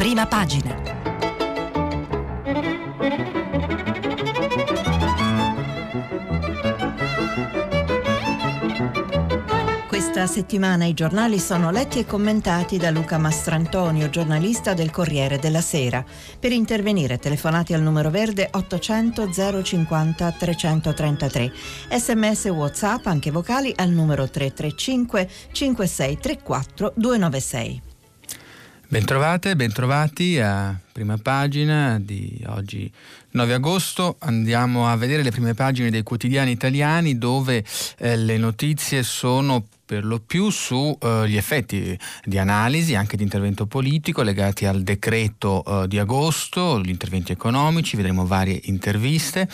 prima pagina. Questa settimana i giornali sono letti e commentati da Luca Mastrantonio, giornalista del Corriere della Sera. Per intervenire telefonati al numero verde 800 050 333. Sms WhatsApp anche vocali al numero 335 5634 296. Bentrovate, bentrovati a prima pagina di oggi 9 agosto. Andiamo a vedere le prime pagine dei quotidiani italiani dove eh, le notizie sono per lo più sugli eh, effetti di analisi, anche di intervento politico legati al decreto eh, di agosto, gli interventi economici, vedremo varie interviste.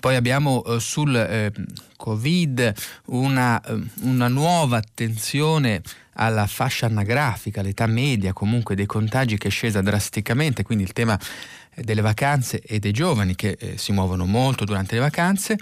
Poi abbiamo eh, sul eh, Covid una, eh, una nuova attenzione alla fascia anagrafica, all'età media comunque dei contagi che è scesa drasticamente, quindi il tema delle vacanze e dei giovani che eh, si muovono molto durante le vacanze,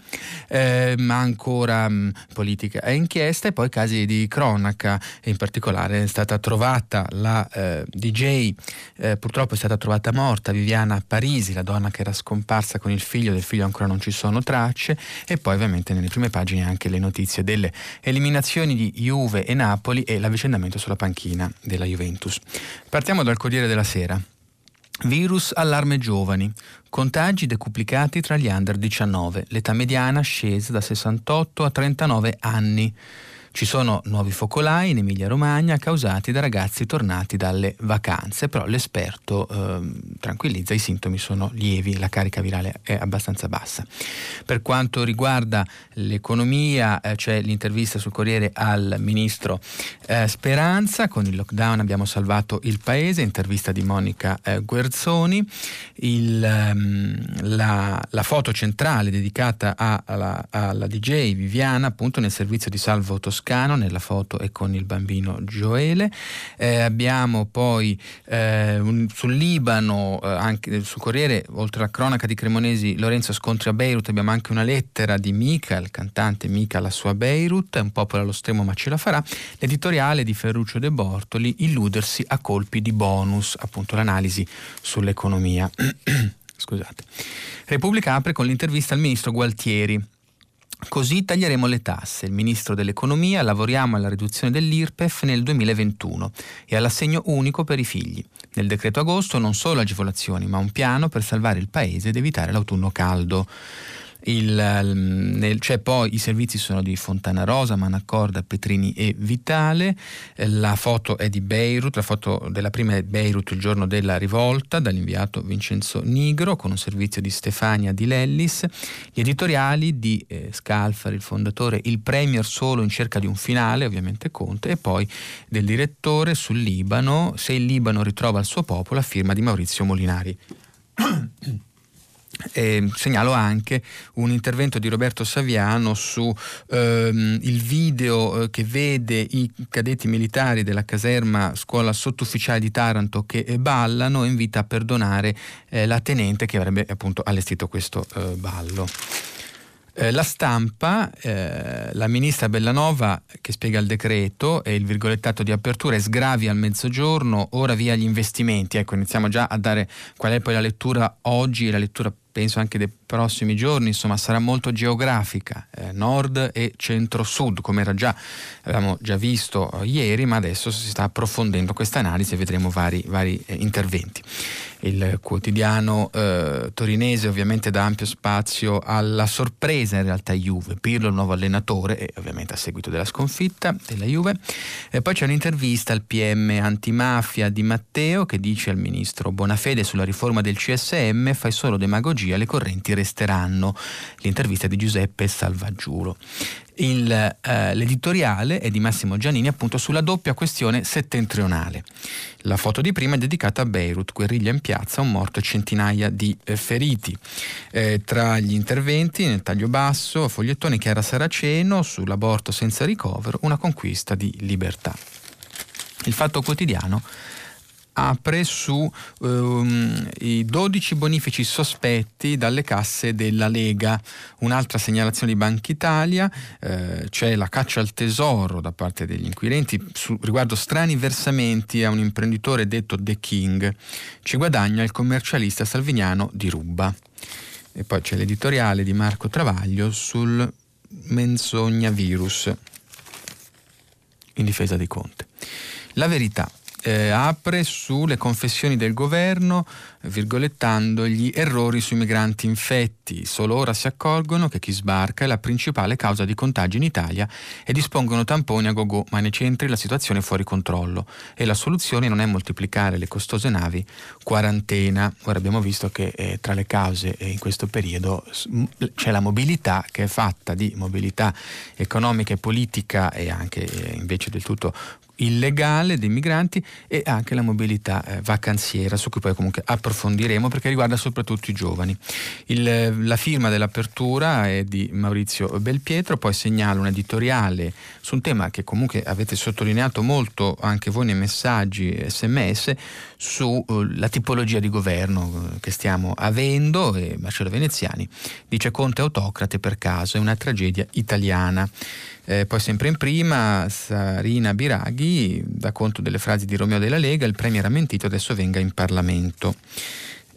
eh, ma ancora mh, politica e inchiesta e poi casi di cronaca, in particolare è stata trovata la eh, DJ, eh, purtroppo è stata trovata morta Viviana Parisi, la donna che era scomparsa con il figlio, del figlio ancora non ci sono tracce e poi ovviamente nelle prime pagine anche le notizie delle eliminazioni di Juve e Napoli e l'avvicendamento sulla panchina della Juventus. Partiamo dal Corriere della Sera. Virus allarme giovani. Contagi decuplicati tra gli under 19. L'età mediana scesa da 68 a 39 anni. Ci sono nuovi focolai in Emilia-Romagna causati da ragazzi tornati dalle vacanze, però l'esperto eh, tranquillizza, i sintomi sono lievi, la carica virale è abbastanza bassa. Per quanto riguarda l'economia eh, c'è l'intervista sul Corriere al ministro eh, Speranza, con il lockdown abbiamo salvato il paese, intervista di Monica eh, Guerzoni, il, ehm, la, la, foto centrale dedicata a, alla, alla DJ Viviana appunto nel servizio di salvo toscano toscano, nella foto è con il bambino Gioele. Eh, abbiamo poi eh, un, sul Libano, eh, anche sul Corriere, oltre alla cronaca di Cremonesi, Lorenzo scontri a Beirut, abbiamo anche una lettera di Mika, il cantante Mika alla sua Beirut, è un popolo allo stremo ma ce la farà. L'editoriale di Ferruccio De Bortoli, illudersi a colpi di bonus, appunto l'analisi sull'economia. Scusate. Repubblica apre con l'intervista al ministro Gualtieri Così taglieremo le tasse. Il ministro dell'economia lavoriamo alla riduzione dell'IRPEF nel 2021 e all'assegno unico per i figli. Nel decreto agosto non solo agevolazioni, ma un piano per salvare il paese ed evitare l'autunno caldo. Il, nel, cioè poi i servizi sono di Fontana Rosa, Manaccorda, Petrini e Vitale. Eh, la foto è di Beirut, la foto della prima è Beirut il giorno della rivolta dall'inviato Vincenzo Nigro con un servizio di Stefania Di Lellis. Gli editoriali di eh, Scalfari, il fondatore, il premier solo in cerca di un finale, ovviamente Conte, e poi del direttore sul Libano, se il Libano ritrova il suo popolo, a firma di Maurizio Molinari. E segnalo anche un intervento di Roberto Saviano su ehm, il video eh, che vede i cadetti militari della caserma scuola sottufficiale di Taranto che eh, ballano e invita a perdonare eh, la tenente che avrebbe appunto allestito questo ballo. La stampa, eh, la ministra Bellanova che spiega il decreto e il virgolettato di apertura e sgravi al mezzogiorno, ora via gli investimenti. Ecco, iniziamo già a dare qual è poi la lettura oggi e la lettura penso anche dei prossimi giorni, insomma sarà molto geografica, eh, nord e centro-sud, come era già, avevamo già visto eh, ieri, ma adesso si sta approfondendo questa analisi e vedremo vari, vari eh, interventi. Il quotidiano eh, torinese ovviamente dà ampio spazio alla sorpresa in realtà Juve, Pirlo il nuovo allenatore e ovviamente a seguito della sconfitta della Juve. E poi c'è un'intervista al PM antimafia di Matteo che dice al ministro Bonafede sulla riforma del CSM fai solo demagogia, le correnti resteranno. L'intervista di Giuseppe Salvaggiuro. Il, eh, l'editoriale è di Massimo Giannini appunto sulla doppia questione settentrionale. La foto di prima è dedicata a Beirut, guerriglia in piazza, un morto e centinaia di eh, feriti. Eh, tra gli interventi, nel taglio basso, fogliettone che era saraceno, sull'aborto senza ricovero, una conquista di libertà. Il fatto quotidiano apre sui um, 12 bonifici sospetti dalle casse della Lega. Un'altra segnalazione di Banca Italia, eh, c'è la caccia al tesoro da parte degli inquirenti su, riguardo strani versamenti a un imprenditore detto The King. Ci guadagna il commercialista salviniano di Ruba. E poi c'è l'editoriale di Marco Travaglio sul menzogna virus in difesa di Conte. La verità eh, apre sulle confessioni del governo, virgolettando gli errori sui migranti infetti. Solo ora si accorgono che chi sbarca è la principale causa di contagi in Italia e dispongono tamponi a gogo, ma nei centri la situazione è fuori controllo e la soluzione non è moltiplicare le costose navi quarantena. Ora abbiamo visto che eh, tra le cause eh, in questo periodo c'è la mobilità che è fatta di mobilità economica e politica e anche eh, invece del tutto illegale dei migranti e anche la mobilità eh, vacanziera, su cui poi comunque approfondiremo perché riguarda soprattutto i giovani. Il, la firma dell'apertura è di Maurizio Belpietro, poi segnalo un editoriale su un tema che comunque avete sottolineato molto anche voi nei messaggi sms sulla uh, tipologia di governo uh, che stiamo avendo e Marcello Veneziani dice Conte autocrate per caso, è una tragedia italiana. Eh, poi sempre in prima Sarina Biraghi dà conto delle frasi di Romeo della Lega, il premier ha mentito, adesso venga in Parlamento.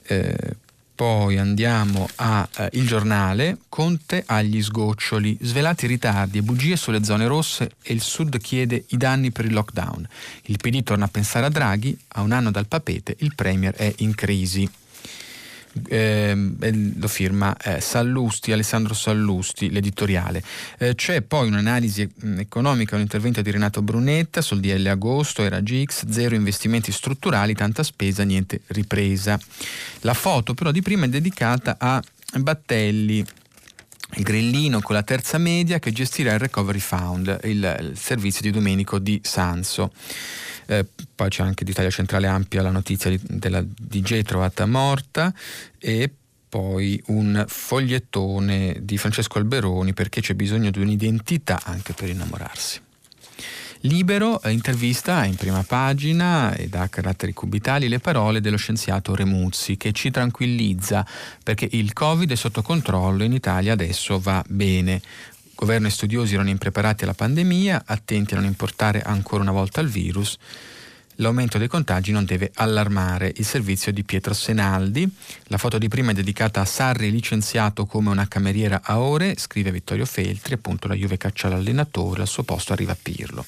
Eh, poi andiamo a eh, Il Giornale, Conte agli sgoccioli, svelati ritardi e bugie sulle zone rosse e il Sud chiede i danni per il lockdown. Il PD torna a pensare a Draghi, a un anno dal papete il Premier è in crisi eh, lo firma eh, Sallusti, Alessandro Sallusti, l'editoriale. Eh, c'è poi un'analisi mm, economica, un intervento di Renato Brunetta sul DL agosto, era GX, zero investimenti strutturali, tanta spesa, niente ripresa. La foto però di prima è dedicata a Battelli, il grillino con la terza media che gestirà il Recovery Fund, il, il servizio di Domenico di Sanso. Eh, poi c'è anche d'Italia Centrale Ampia la notizia di, della DJ trovata morta e poi un fogliettone di Francesco Alberoni perché c'è bisogno di un'identità anche per innamorarsi. Libero eh, intervista in prima pagina e dà caratteri cubitali le parole dello scienziato Remuzzi che ci tranquillizza perché il Covid è sotto controllo in Italia adesso va bene. Governo e studiosi erano impreparati alla pandemia, attenti a non importare ancora una volta il virus. L'aumento dei contagi non deve allarmare il servizio di Pietro Senaldi. La foto di prima è dedicata a Sarri licenziato come una cameriera a ore, scrive Vittorio Feltri, appunto la Juve caccia l'allenatore, al suo posto arriva Pirlo.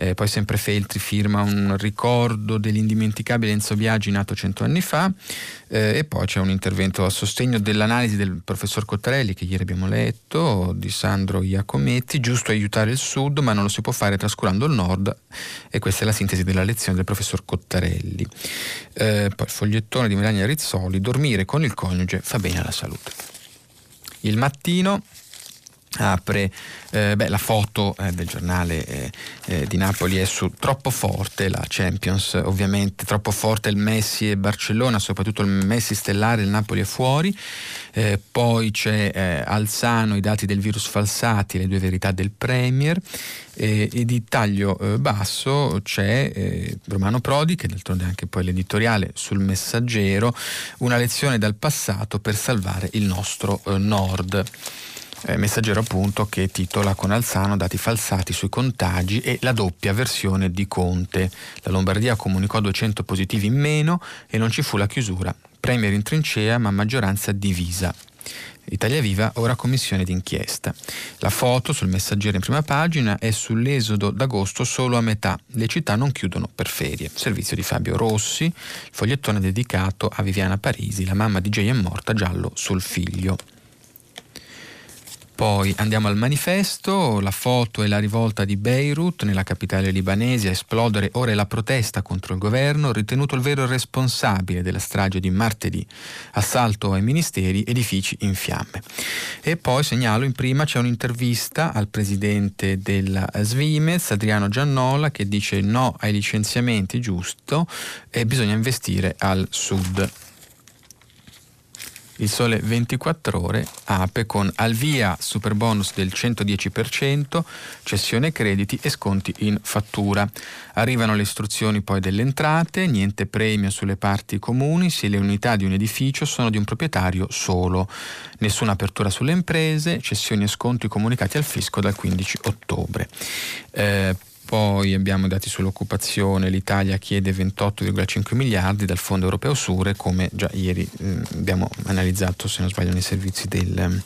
Eh, poi sempre Feltri firma un ricordo dell'indimenticabile Enzo Biagi nato cento anni fa eh, e poi c'è un intervento a sostegno dell'analisi del professor Cottarelli che ieri abbiamo letto, di Sandro Iacometti, giusto aiutare il sud ma non lo si può fare trascurando il nord e questa è la sintesi della lezione del professor Cottarelli. Eh, poi il fogliettone di Melania Rizzoli, dormire con il coniuge fa bene alla salute. Il mattino apre eh, beh, la foto eh, del giornale eh, eh, di Napoli è su troppo forte la Champions ovviamente troppo forte il Messi e Barcellona soprattutto il Messi stellare il Napoli è fuori. Eh, poi c'è eh, Alzano i dati del virus falsati le due verità del Premier. E di taglio basso c'è Romano Prodi che d'altronde è anche poi l'editoriale sul messaggero una lezione dal passato per salvare il nostro nord eh, messaggero appunto che titola con Alzano dati falsati sui contagi e la doppia versione di Conte. La Lombardia comunicò 200 positivi in meno e non ci fu la chiusura. Premier in trincea ma maggioranza divisa. Italia Viva, ora commissione d'inchiesta. La foto sul messaggero in prima pagina è sull'esodo d'agosto solo a metà. Le città non chiudono per ferie. Servizio di Fabio Rossi, fogliettone dedicato a Viviana Parisi, la mamma di Jay è morta giallo sul figlio. Poi andiamo al manifesto, la foto e la rivolta di Beirut, nella capitale libanese, a esplodere ora è la protesta contro il governo, ritenuto il vero responsabile della strage di martedì, assalto ai ministeri, edifici in fiamme. E poi segnalo in prima c'è un'intervista al presidente della Svimez, Adriano Giannola, che dice no ai licenziamenti, giusto, e bisogna investire al sud. Il Sole 24 Ore apre con al via super bonus del 110%, cessione crediti e sconti in fattura. Arrivano le istruzioni poi delle entrate, niente premio sulle parti comuni se le unità di un edificio sono di un proprietario solo. Nessuna apertura sulle imprese, cessioni e sconti comunicati al fisco dal 15 ottobre. Eh, poi abbiamo i dati sull'occupazione, l'Italia chiede 28,5 miliardi dal Fondo Europeo Sure, come già ieri eh, abbiamo analizzato, se non sbaglio, nei servizi del,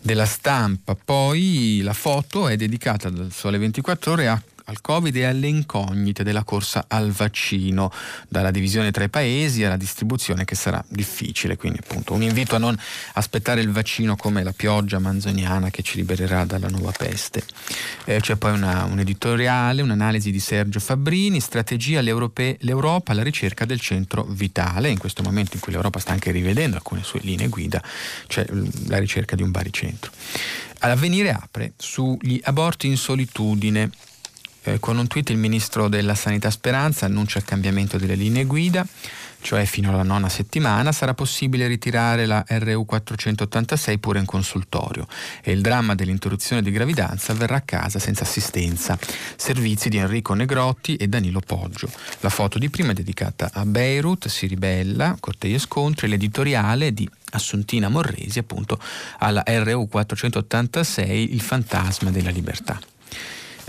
della stampa. Poi la foto è dedicata dal Sole 24 ore a al Covid e alle incognite della corsa al vaccino, dalla divisione tra i paesi alla distribuzione che sarà difficile. Quindi appunto un invito a non aspettare il vaccino come la pioggia manzoniana che ci libererà dalla nuova peste. Eh, c'è poi una, un editoriale, un'analisi di Sergio Fabbrini, strategia l'Europa alla ricerca del centro vitale. In questo momento in cui l'Europa sta anche rivedendo alcune sue linee guida, c'è la ricerca di un baricentro. All'avvenire apre sugli aborti in solitudine eh, con un tweet il ministro della Sanità Speranza annuncia il cambiamento delle linee guida, cioè fino alla nona settimana sarà possibile ritirare la RU 486 pure in consultorio e il dramma dell'interruzione di gravidanza verrà a casa senza assistenza. Servizi di Enrico Negrotti e Danilo Poggio. La foto di prima è dedicata a Beirut, si ribella, cortei e scontri, l'editoriale di Assuntina Morresi appunto alla RU 486 Il fantasma della libertà.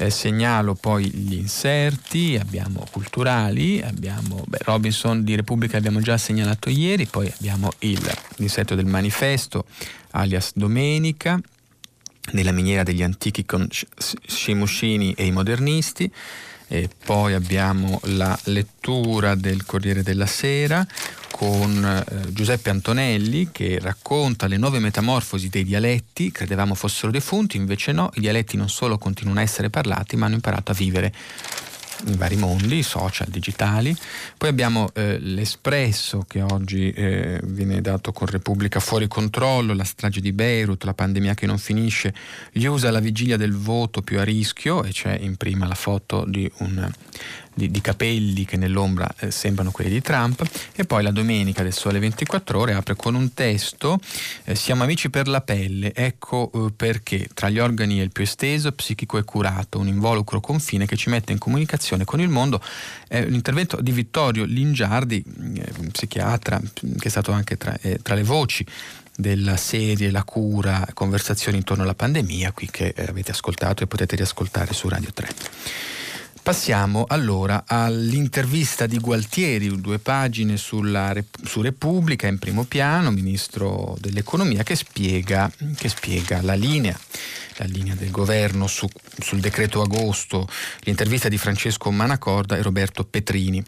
Eh, segnalo poi gli inserti, abbiamo culturali, abbiamo beh, Robinson di Repubblica abbiamo già segnalato ieri, poi abbiamo il, l'inserto del manifesto alias Domenica, nella miniera degli antichi con Scimuscini e i modernisti, e poi abbiamo la lettura del Corriere della Sera con eh, Giuseppe Antonelli che racconta le nuove metamorfosi dei dialetti, credevamo fossero defunti, invece no, i dialetti non solo continuano a essere parlati ma hanno imparato a vivere in vari mondi, social, digitali. Poi abbiamo eh, l'Espresso che oggi eh, viene dato con Repubblica fuori controllo, la strage di Beirut, la pandemia che non finisce, gli usa la vigilia del voto più a rischio e c'è in prima la foto di un di, di capelli che nell'ombra eh, sembrano quelli di Trump e poi la domenica del Sole 24 ore apre con un testo eh, siamo amici per la pelle, ecco eh, perché tra gli organi è il più esteso, psichico e curato, un involucro confine che ci mette in comunicazione con il mondo. È l'intervento di Vittorio Lingiardi, eh, psichiatra che è stato anche tra, eh, tra le voci della serie La cura, conversazioni intorno alla pandemia, qui che eh, avete ascoltato e potete riascoltare su Radio 3. Passiamo allora all'intervista di Gualtieri, due pagine sulla, su Repubblica in primo piano, ministro dell'economia, che spiega, che spiega la linea la linea del governo su, sul decreto agosto, l'intervista di Francesco Manacorda e Roberto Petrini.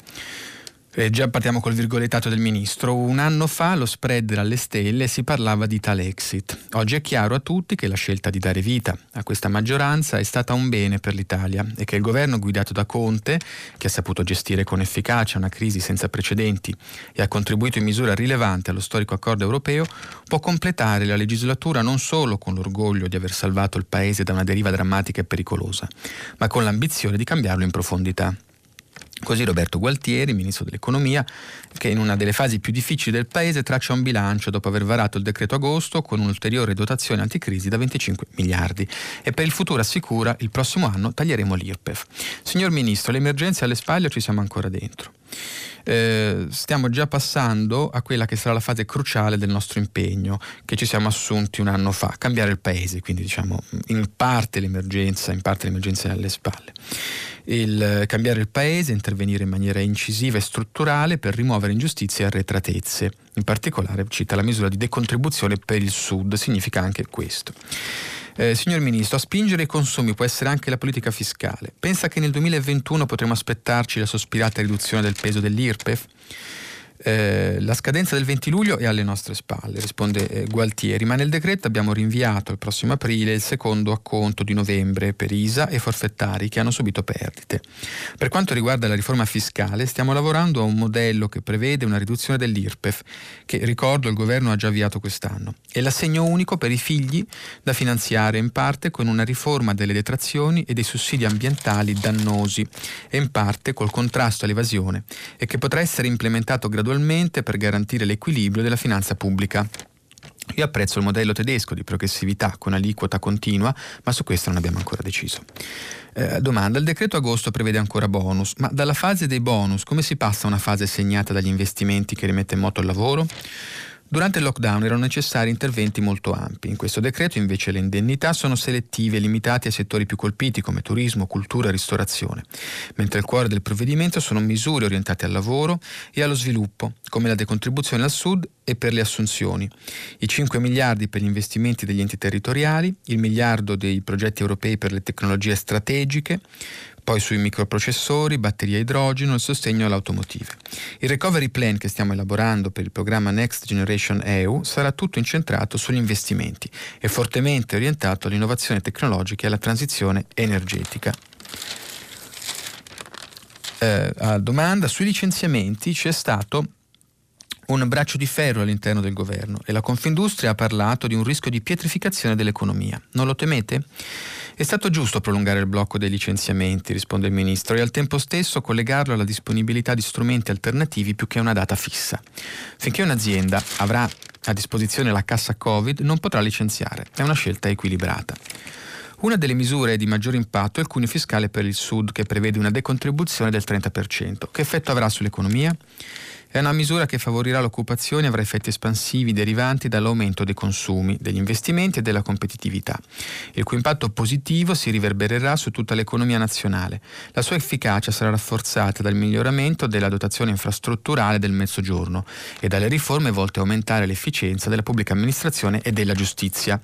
Eh, già partiamo col virgolettato del ministro. Un anno fa lo spread era alle stelle e si parlava di tale exit. Oggi è chiaro a tutti che la scelta di dare vita a questa maggioranza è stata un bene per l'Italia e che il governo guidato da Conte, che ha saputo gestire con efficacia una crisi senza precedenti e ha contribuito in misura rilevante allo storico accordo europeo, può completare la legislatura non solo con l'orgoglio di aver salvato il Paese da una deriva drammatica e pericolosa, ma con l'ambizione di cambiarlo in profondità. Così Roberto Gualtieri, ministro dell'economia, che in una delle fasi più difficili del Paese traccia un bilancio dopo aver varato il decreto agosto con un'ulteriore dotazione anticrisi da 25 miliardi e per il futuro assicura il prossimo anno taglieremo l'IRPEF. Signor Ministro, le emergenze alle spalle ci siamo ancora dentro. Eh, stiamo già passando a quella che sarà la fase cruciale del nostro impegno che ci siamo assunti un anno fa, cambiare il paese, quindi diciamo in parte l'emergenza, in parte l'emergenza è alle spalle il cambiare il paese, intervenire in maniera incisiva e strutturale per rimuovere ingiustizie e arretratezze. In particolare cita la misura di decontribuzione per il Sud, significa anche questo. Eh, signor Ministro, a spingere i consumi può essere anche la politica fiscale. Pensa che nel 2021 potremo aspettarci la sospirata riduzione del peso dell'IRPEF? Eh, la scadenza del 20 luglio è alle nostre spalle, risponde eh, Gualtieri, ma nel decreto abbiamo rinviato al prossimo aprile il secondo acconto di novembre per ISA e forfettari che hanno subito perdite. Per quanto riguarda la riforma fiscale, stiamo lavorando a un modello che prevede una riduzione dell'IRPEF, che ricordo il governo ha già avviato quest'anno, e l'assegno unico per i figli da finanziare in parte con una riforma delle detrazioni e dei sussidi ambientali dannosi e in parte col contrasto all'evasione e che potrà essere implementato gradualmente gradualmente per garantire l'equilibrio della finanza pubblica. Io apprezzo il modello tedesco di progressività con aliquota continua, ma su questo non abbiamo ancora deciso. Eh, domanda, il decreto agosto prevede ancora bonus, ma dalla fase dei bonus come si passa a una fase segnata dagli investimenti che rimette in moto il lavoro? Durante il lockdown erano necessari interventi molto ampi. In questo decreto invece le indennità sono selettive e limitate ai settori più colpiti come turismo, cultura e ristorazione, mentre il cuore del provvedimento sono misure orientate al lavoro e allo sviluppo, come la decontribuzione al sud e per le assunzioni, i 5 miliardi per gli investimenti degli enti territoriali, il miliardo dei progetti europei per le tecnologie strategiche, poi sui microprocessori, batterie a idrogeno e il sostegno all'automotive. Il recovery plan che stiamo elaborando per il programma Next Generation EU sarà tutto incentrato sugli investimenti e fortemente orientato all'innovazione tecnologica e alla transizione energetica. Eh, a domanda sui licenziamenti c'è stato un braccio di ferro all'interno del governo e la Confindustria ha parlato di un rischio di pietrificazione dell'economia. Non lo temete? È stato giusto prolungare il blocco dei licenziamenti, risponde il Ministro, e al tempo stesso collegarlo alla disponibilità di strumenti alternativi più che a una data fissa. Finché un'azienda avrà a disposizione la cassa Covid non potrà licenziare. È una scelta equilibrata. Una delle misure di maggior impatto è il cuneo fiscale per il Sud, che prevede una decontribuzione del 30%. Che effetto avrà sull'economia? È una misura che favorirà l'occupazione e avrà effetti espansivi derivanti dall'aumento dei consumi, degli investimenti e della competitività, il cui impatto positivo si riverbererà su tutta l'economia nazionale. La sua efficacia sarà rafforzata dal miglioramento della dotazione infrastrutturale del Mezzogiorno e dalle riforme volte a aumentare l'efficienza della pubblica amministrazione e della giustizia.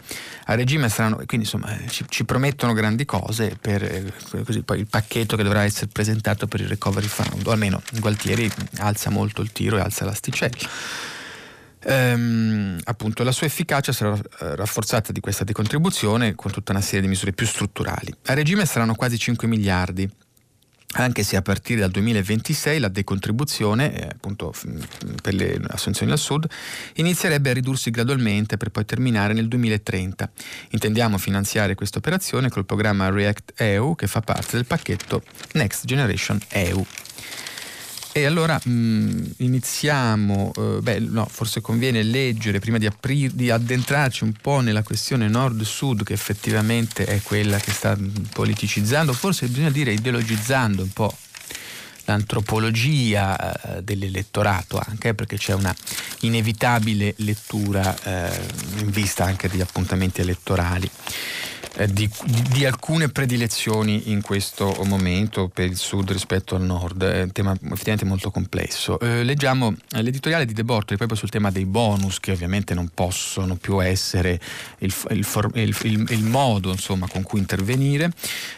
A regime saranno, quindi insomma, ci, ci promettono grandi cose per eh, così, poi il pacchetto che dovrà essere presentato per il recovery fund, o almeno Gualtieri alza molto il tiro e alza l'asticella. Ehm, appunto la sua efficacia sarà eh, rafforzata di questa decontribuzione con tutta una serie di misure più strutturali. A regime saranno quasi 5 miliardi anche se a partire dal 2026 la decontribuzione, eh, appunto per le assunzioni al sud, inizierebbe a ridursi gradualmente per poi terminare nel 2030. Intendiamo finanziare questa operazione col programma React EU che fa parte del pacchetto Next Generation EU. E allora mh, mm, iniziamo, eh, beh no, forse conviene leggere prima di, aprir, di addentrarci un po' nella questione nord-sud che effettivamente è quella che sta politicizzando, forse bisogna dire ideologizzando un po' l'antropologia eh, dell'elettorato anche perché c'è una inevitabile lettura eh, in vista anche degli appuntamenti elettorali. Eh, di, di, alcune predilezioni in questo momento per il sud rispetto al nord, è un tema effettivamente molto complesso. Eh, leggiamo l'editoriale di De Bortoli proprio sul tema dei bonus che ovviamente non possono più essere il, il, il, il modo insomma, con cui intervenire,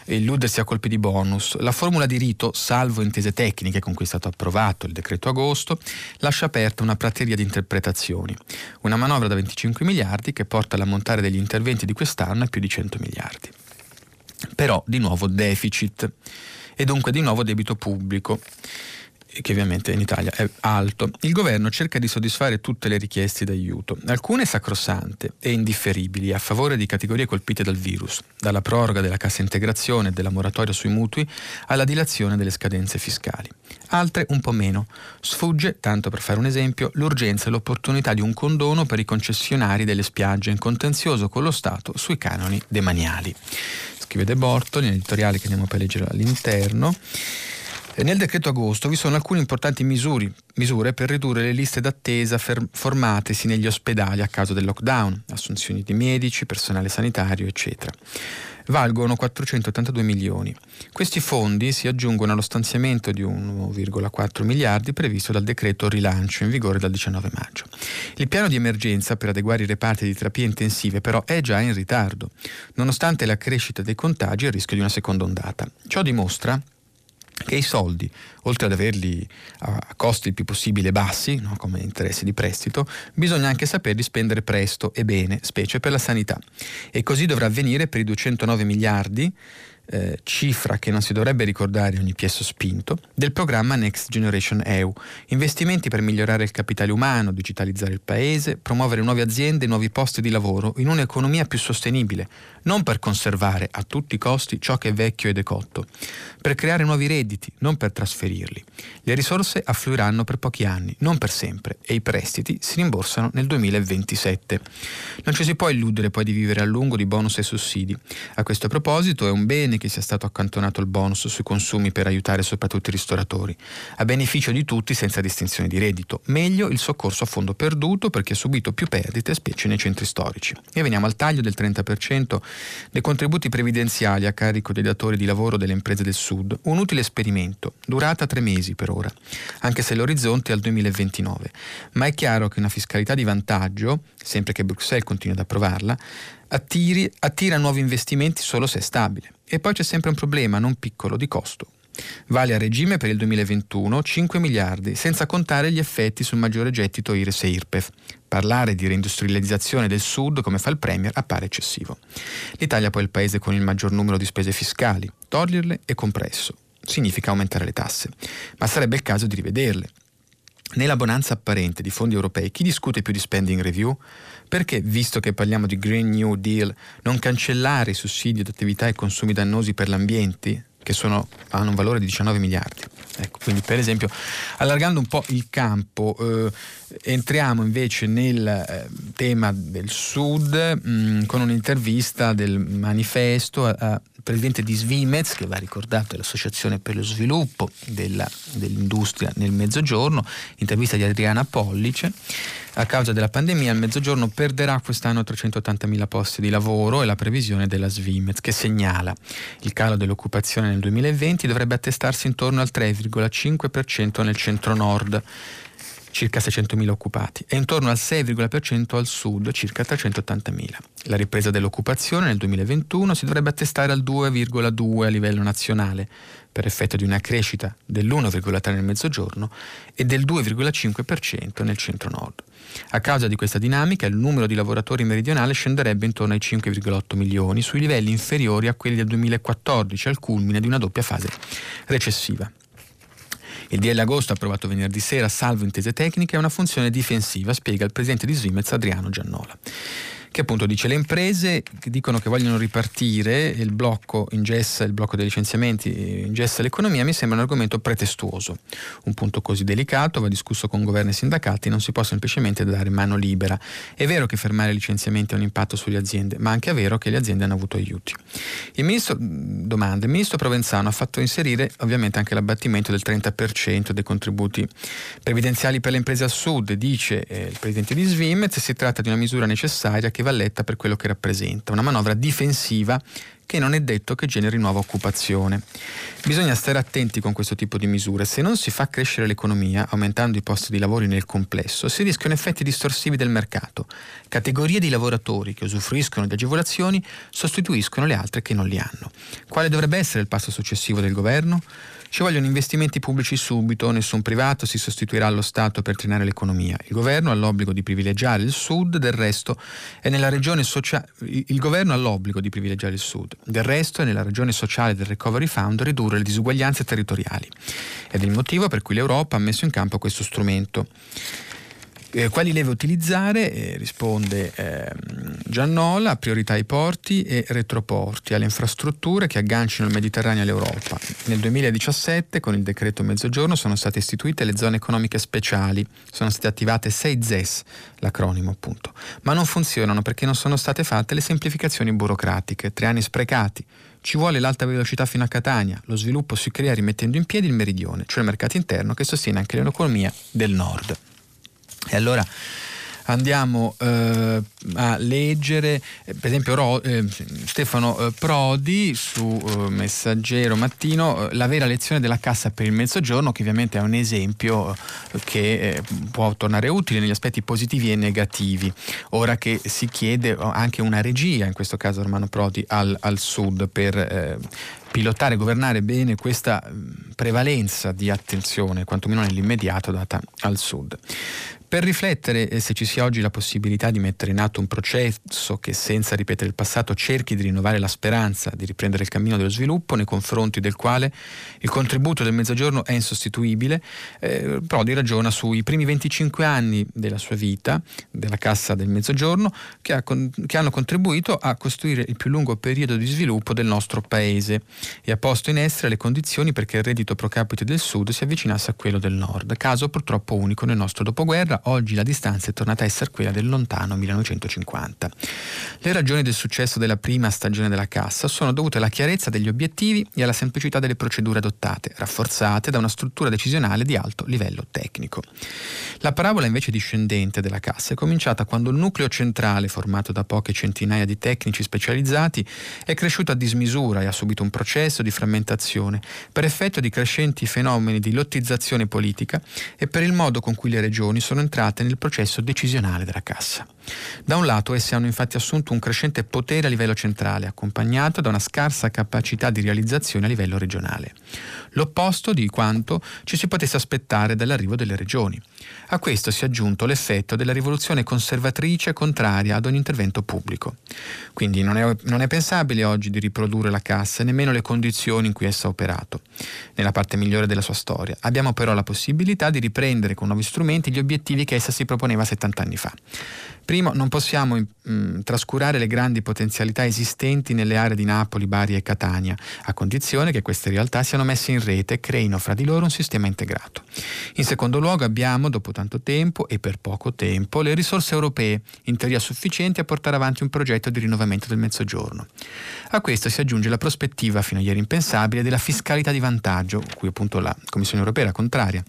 illudersi a colpi di bonus. La formula di rito, salvo intese tecniche con cui è stato approvato il decreto agosto, lascia aperta una prateria di interpretazioni. Una manovra da 25 miliardi che porta all'ammontare degli interventi di quest'anno a più di 100 miliardi miliardi. Però di nuovo deficit e dunque di nuovo debito pubblico che ovviamente in Italia è alto. Il governo cerca di soddisfare tutte le richieste d'aiuto, alcune sacrosante e indifferibili a favore di categorie colpite dal virus, dalla proroga della cassa integrazione e della moratoria sui mutui alla dilazione delle scadenze fiscali. Altre un po' meno. Sfugge, tanto per fare un esempio, l'urgenza e l'opportunità di un condono per i concessionari delle spiagge in contenzioso con lo Stato sui canoni demaniali. Scrive De Bortoli, nell'editoriale che andiamo a leggere all'interno. Nel decreto agosto vi sono alcune importanti misure, misure per ridurre le liste d'attesa fer- formatesi negli ospedali a causa del lockdown, assunzioni di medici, personale sanitario, eccetera. Valgono 482 milioni. Questi fondi si aggiungono allo stanziamento di 1,4 miliardi previsto dal decreto rilancio in vigore dal 19 maggio. Il piano di emergenza per adeguare i reparti di terapie intensive però è già in ritardo, nonostante la crescita dei contagi e il rischio di una seconda ondata. Ciò dimostra che i soldi, oltre ad averli a costi il più possibile bassi, no, come interessi di prestito, bisogna anche saperli spendere presto e bene, specie per la sanità. E così dovrà avvenire per i 209 miliardi eh, cifra che non si dovrebbe ricordare ogni piesso spinto, del programma Next Generation EU, investimenti per migliorare il capitale umano, digitalizzare il paese, promuovere nuove aziende e nuovi posti di lavoro in un'economia più sostenibile, non per conservare a tutti i costi ciò che è vecchio e decotto, per creare nuovi redditi, non per trasferirli. Le risorse affluiranno per pochi anni, non per sempre, e i prestiti si rimborsano nel 2027. Non ci si può illudere poi di vivere a lungo di bonus e sussidi. A questo proposito è un bene che sia stato accantonato il bonus sui consumi per aiutare soprattutto i ristoratori, a beneficio di tutti senza distinzione di reddito. Meglio il soccorso a fondo perduto per chi ha subito più perdite, specie nei centri storici. E veniamo al taglio del 30% dei contributi previdenziali a carico dei datori di lavoro delle imprese del Sud, un utile esperimento, durata tre mesi per ora, anche se l'orizzonte è al 2029. Ma è chiaro che una fiscalità di vantaggio, sempre che Bruxelles continui ad approvarla, attiri, attira nuovi investimenti solo se è stabile. E poi c'è sempre un problema, non piccolo, di costo. Vale a regime per il 2021 5 miliardi, senza contare gli effetti sul maggiore gettito IRES e IRPEF. Parlare di reindustrializzazione del Sud, come fa il Premier, appare eccessivo. L'Italia poi è il paese con il maggior numero di spese fiscali. Toglierle è compresso. Significa aumentare le tasse. Ma sarebbe il caso di rivederle. Nella bonanza apparente di fondi europei, chi discute più di spending review? Perché, visto che parliamo di Green New Deal, non cancellare i sussidi ad attività e consumi dannosi per l'ambiente, che sono, hanno un valore di 19 miliardi. Ecco, quindi per esempio, allargando un po' il campo, eh, entriamo invece nel eh, tema del Sud mh, mm, con un'intervista del manifesto al presidente di Svimez, che va ricordato è l'Associazione per lo Sviluppo della, dell'Industria nel Mezzogiorno, intervista di Adriana Pollice. A causa della pandemia il Mezzogiorno perderà quest'anno 380.000 posti di lavoro e la previsione della Svimez che segnala. Il calo dell'occupazione nel 2020 dovrebbe attestarsi intorno al 3,5% nel centro-nord circa 600.000 occupati, e intorno al 6,% al sud, circa 380.000. La ripresa dell'occupazione nel 2021 si dovrebbe attestare al 2,2 a livello nazionale, per effetto di una crescita dell'1,3 nel mezzogiorno e del 2,5% nel centro-nord. A causa di questa dinamica il numero di lavoratori meridionali scenderebbe intorno ai 5,8 milioni, sui livelli inferiori a quelli del 2014, al culmine di una doppia fase recessiva. Il DL agosto approvato venerdì sera, salvo intese tecniche, è una funzione difensiva, spiega il presidente di Svimez Adriano Giannola che appunto dice le imprese che dicono che vogliono ripartire, il blocco ingessa, il blocco dei licenziamenti ingessa l'economia, mi sembra un argomento pretestuoso. Un punto così delicato va discusso con governi e sindacati, non si può semplicemente dare mano libera. È vero che fermare i licenziamenti ha un impatto sulle aziende, ma anche è vero che le aziende hanno avuto aiuti. Il ministro, domanda, il ministro Provenzano ha fatto inserire ovviamente anche l'abbattimento del 30% dei contributi previdenziali per le imprese al sud, dice eh, il presidente di Svimez, si tratta di una misura necessaria che va letta per quello che rappresenta, una manovra difensiva che non è detto che generi nuova occupazione. Bisogna stare attenti con questo tipo di misure. Se non si fa crescere l'economia, aumentando i posti di lavoro nel complesso, si rischiano effetti distorsivi del mercato. Categorie di lavoratori che usufruiscono di agevolazioni sostituiscono le altre che non li hanno. Quale dovrebbe essere il passo successivo del governo? Ci vogliono investimenti pubblici subito, nessun privato si sostituirà allo Stato per trainare l'economia. Il governo ha l'obbligo di privilegiare il Sud, del resto è nella regione sociale. Il governo ha l'obbligo di privilegiare il Sud, del resto è nella regione sociale del Recovery Fund ridurre le disuguaglianze territoriali. Ed è il motivo per cui l'Europa ha messo in campo questo strumento. Eh, quali leve utilizzare? Eh, risponde eh, Giannola, priorità ai porti e retroporti, alle infrastrutture che aggancino il Mediterraneo all'Europa. Nel 2017 con il decreto Mezzogiorno sono state istituite le zone economiche speciali, sono state attivate 6 ZES, l'acronimo appunto, ma non funzionano perché non sono state fatte le semplificazioni burocratiche, tre anni sprecati. Ci vuole l'alta velocità fino a Catania, lo sviluppo si crea rimettendo in piedi il meridione, cioè il mercato interno che sostiene anche l'economia del nord. E allora andiamo eh, a leggere, eh, per esempio Ro, eh, Stefano eh, Prodi su eh, Messaggero Mattino, la vera lezione della cassa per il mezzogiorno, che ovviamente è un esempio che può tornare utile negli aspetti positivi e negativi, ora che si chiede anche una regia, in questo caso Romano Prodi, al, al sud per pilotare e governare bene questa prevalenza di attenzione, quantomeno nell'immediato, data al sud. Per riflettere eh, se ci sia oggi la possibilità di mettere in atto un processo che senza ripetere il passato cerchi di rinnovare la speranza di riprendere il cammino dello sviluppo nei confronti del quale il contributo del Mezzogiorno è insostituibile, eh, Prodi ragiona sui primi 25 anni della sua vita, della Cassa del Mezzogiorno, che, ha, che hanno contribuito a costruire il più lungo periodo di sviluppo del nostro Paese e ha posto in essere le condizioni perché il reddito pro capite del Sud si avvicinasse a quello del Nord, caso purtroppo unico nel nostro dopoguerra oggi la distanza è tornata a essere quella del lontano 1950. Le ragioni del successo della prima stagione della Cassa sono dovute alla chiarezza degli obiettivi e alla semplicità delle procedure adottate, rafforzate da una struttura decisionale di alto livello tecnico. La parabola invece discendente della Cassa è cominciata quando il nucleo centrale, formato da poche centinaia di tecnici specializzati, è cresciuto a dismisura e ha subito un processo di frammentazione per effetto di crescenti fenomeni di lottizzazione politica e per il modo con cui le regioni sono entrate nel processo decisionale della Cassa. Da un lato esse hanno infatti assunto un crescente potere a livello centrale, accompagnato da una scarsa capacità di realizzazione a livello regionale. L'opposto di quanto ci si potesse aspettare dall'arrivo delle regioni. A questo si è aggiunto l'effetto della rivoluzione conservatrice contraria ad ogni intervento pubblico. Quindi non è, non è pensabile oggi di riprodurre la cassa e nemmeno le condizioni in cui essa ha operato, nella parte migliore della sua storia. Abbiamo però la possibilità di riprendere con nuovi strumenti gli obiettivi che essa si proponeva 70 anni fa. Primo, non possiamo mh, mm, trascurare le grandi potenzialità esistenti nelle aree di Napoli, Bari e Catania, a condizione che queste realtà siano messe in rete e creino fra di loro un sistema integrato. In secondo luogo abbiamo, dopo tanto tempo e per poco tempo, le risorse europee, in teoria sufficienti a portare avanti un progetto di rinnovamento del Mezzogiorno. A questo si aggiunge la prospettiva, fino a ieri impensabile, della fiscalità di vantaggio, cui appunto la Commissione europea era contraria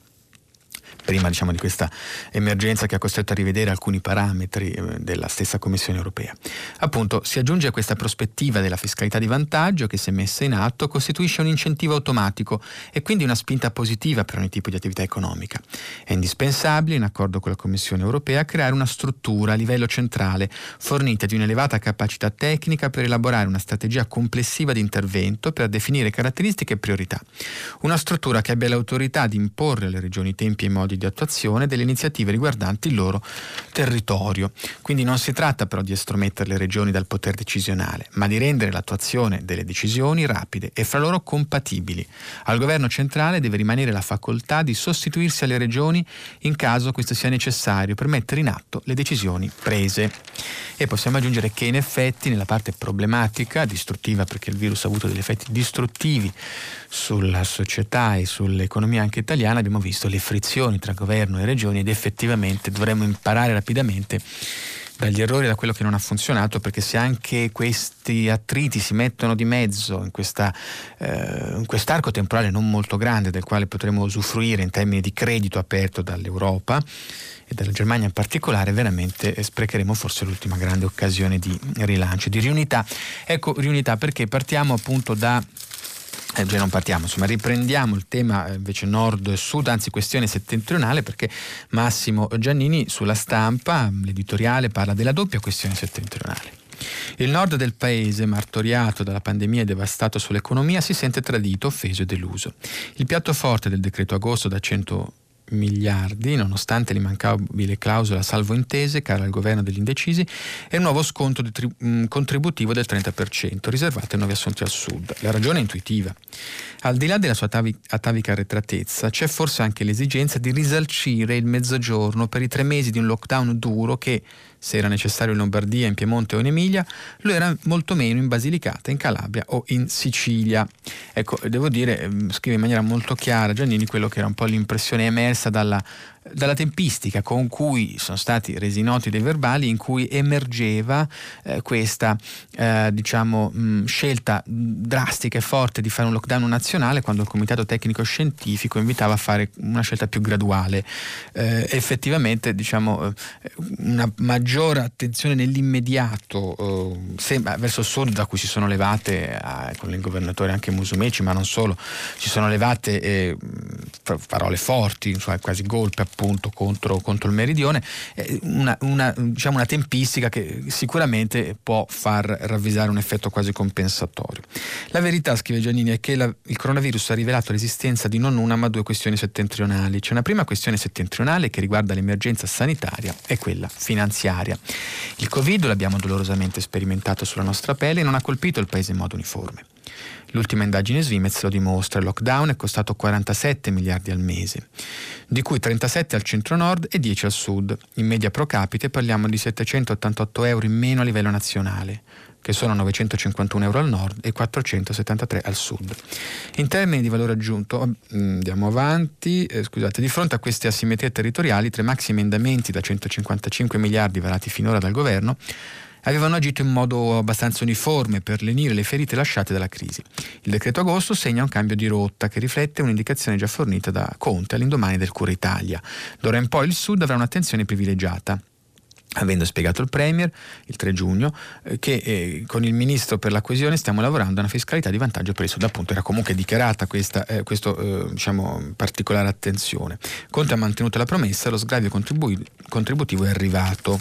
prima diciamo, di questa emergenza che ha costretto a rivedere alcuni parametri eh, della stessa Commissione europea. Appunto, si aggiunge a questa prospettiva della fiscalità di vantaggio che se messa in atto costituisce un incentivo automatico e quindi una spinta positiva per ogni tipo di attività economica. È indispensabile, in accordo con la Commissione europea, creare una struttura a livello centrale fornita di un'elevata capacità tecnica per elaborare una strategia complessiva di intervento per definire caratteristiche e priorità. Una struttura che abbia l'autorità di imporre alle regioni tempi e modi modi di attuazione delle iniziative riguardanti il loro territorio. Quindi non si tratta però di estromettere le regioni dal potere decisionale, ma di rendere l'attuazione delle decisioni rapide e fra loro compatibili. Al governo centrale deve rimanere la facoltà di sostituirsi alle regioni in caso questo sia necessario per mettere in atto le decisioni prese. E possiamo aggiungere che in effetti nella parte problematica, distruttiva perché il virus ha avuto degli effetti distruttivi sulla società e sull'economia anche italiana, abbiamo visto le frizioni tra governo e regioni ed effettivamente dovremmo imparare rapidamente dagli errori da quello che non ha funzionato, perché se anche questi attriti si mettono di mezzo in, questa, eh, in quest'arco temporale non molto grande del quale potremo usufruire in termini di credito aperto dall'Europa, e dalla Germania in particolare, veramente sprecheremo forse l'ultima grande occasione di rilancio, di riunità. Ecco, riunità perché partiamo appunto da eh, non partiamo, insomma riprendiamo il tema eh, invece nord-sud, anzi questione settentrionale perché Massimo Giannini sulla stampa, l'editoriale parla della doppia questione settentrionale. Il nord del paese, martoriato dalla pandemia e devastato sull'economia, si sente tradito, offeso e deluso. Il piatto forte del decreto agosto da 100 miliardi, nonostante l'immancabile clausola salvo intese, cara al governo degli indecisi, e il nuovo sconto tri- mm, contributivo del 30%, riservato ai nuovi assunti al sud. La ragione è intuitiva. Al di là della sua atavica arretratezza, c'è forse anche l'esigenza di risalcire il mezzogiorno per i tre mesi di un lockdown duro che, se era necessario in Lombardia, in Piemonte o in Emilia, lo era molto meno in Basilicata, in Calabria o in Sicilia. Ecco, devo dire, ehm, scrive in maniera molto chiara Giannini quello che era un po' l'impressione emersa dalla dalla tempistica con cui sono stati resi noti dei verbali in cui emergeva eh, questa eh, diciamo, mh, scelta drastica e forte di fare un lockdown nazionale quando il comitato tecnico scientifico invitava a fare una scelta più graduale. Eh, effettivamente diciamo, eh, una maggiore attenzione nell'immediato eh, sembra, verso il sud da cui si sono levate eh, con il governatore anche Musumeci ma non solo si sono levate parole forti, cioè quasi golpe appunto contro, contro il meridione, eh, una, una, diciamo una tempistica che sicuramente può far ravvisare un effetto quasi compensatorio. La verità, scrive Giannini, è che la, il coronavirus ha rivelato l'esistenza di non una ma due questioni settentrionali. C'è una prima questione settentrionale che riguarda l'emergenza sanitaria e quella finanziaria. Il Covid l'abbiamo dolorosamente sperimentato sulla nostra pelle e non ha colpito il paese in modo uniforme. L'ultima indagine Svimez lo dimostra, il lockdown è costato 47 miliardi al mese, di cui 37 al centro-nord e 10 al sud. In media pro capite parliamo di 788 euro in meno a livello nazionale, che sono 951 euro al nord e 473 al sud. In termini di valore aggiunto, mm, andiamo avanti, eh, scusate, di fronte a queste asimmetrie territoriali, tre maxi emendamenti da 155 miliardi varati finora dal governo avevano agito in modo abbastanza uniforme per lenire le ferite lasciate dalla crisi. Il decreto agosto segna un cambio di rotta che riflette un'indicazione già fornita da Conte all'indomani del Cura Italia. D'ora in poi il Sud avrà un'attenzione privilegiata avendo spiegato il Premier il 3 giugno eh, che eh, con il Ministro per la coesione stiamo lavorando a una fiscalità di vantaggio per il Sud, appunto era comunque dichiarata questa eh, questo, eh, diciamo, particolare attenzione. Conte ha mantenuto la promessa, lo sgravio contributivo è arrivato.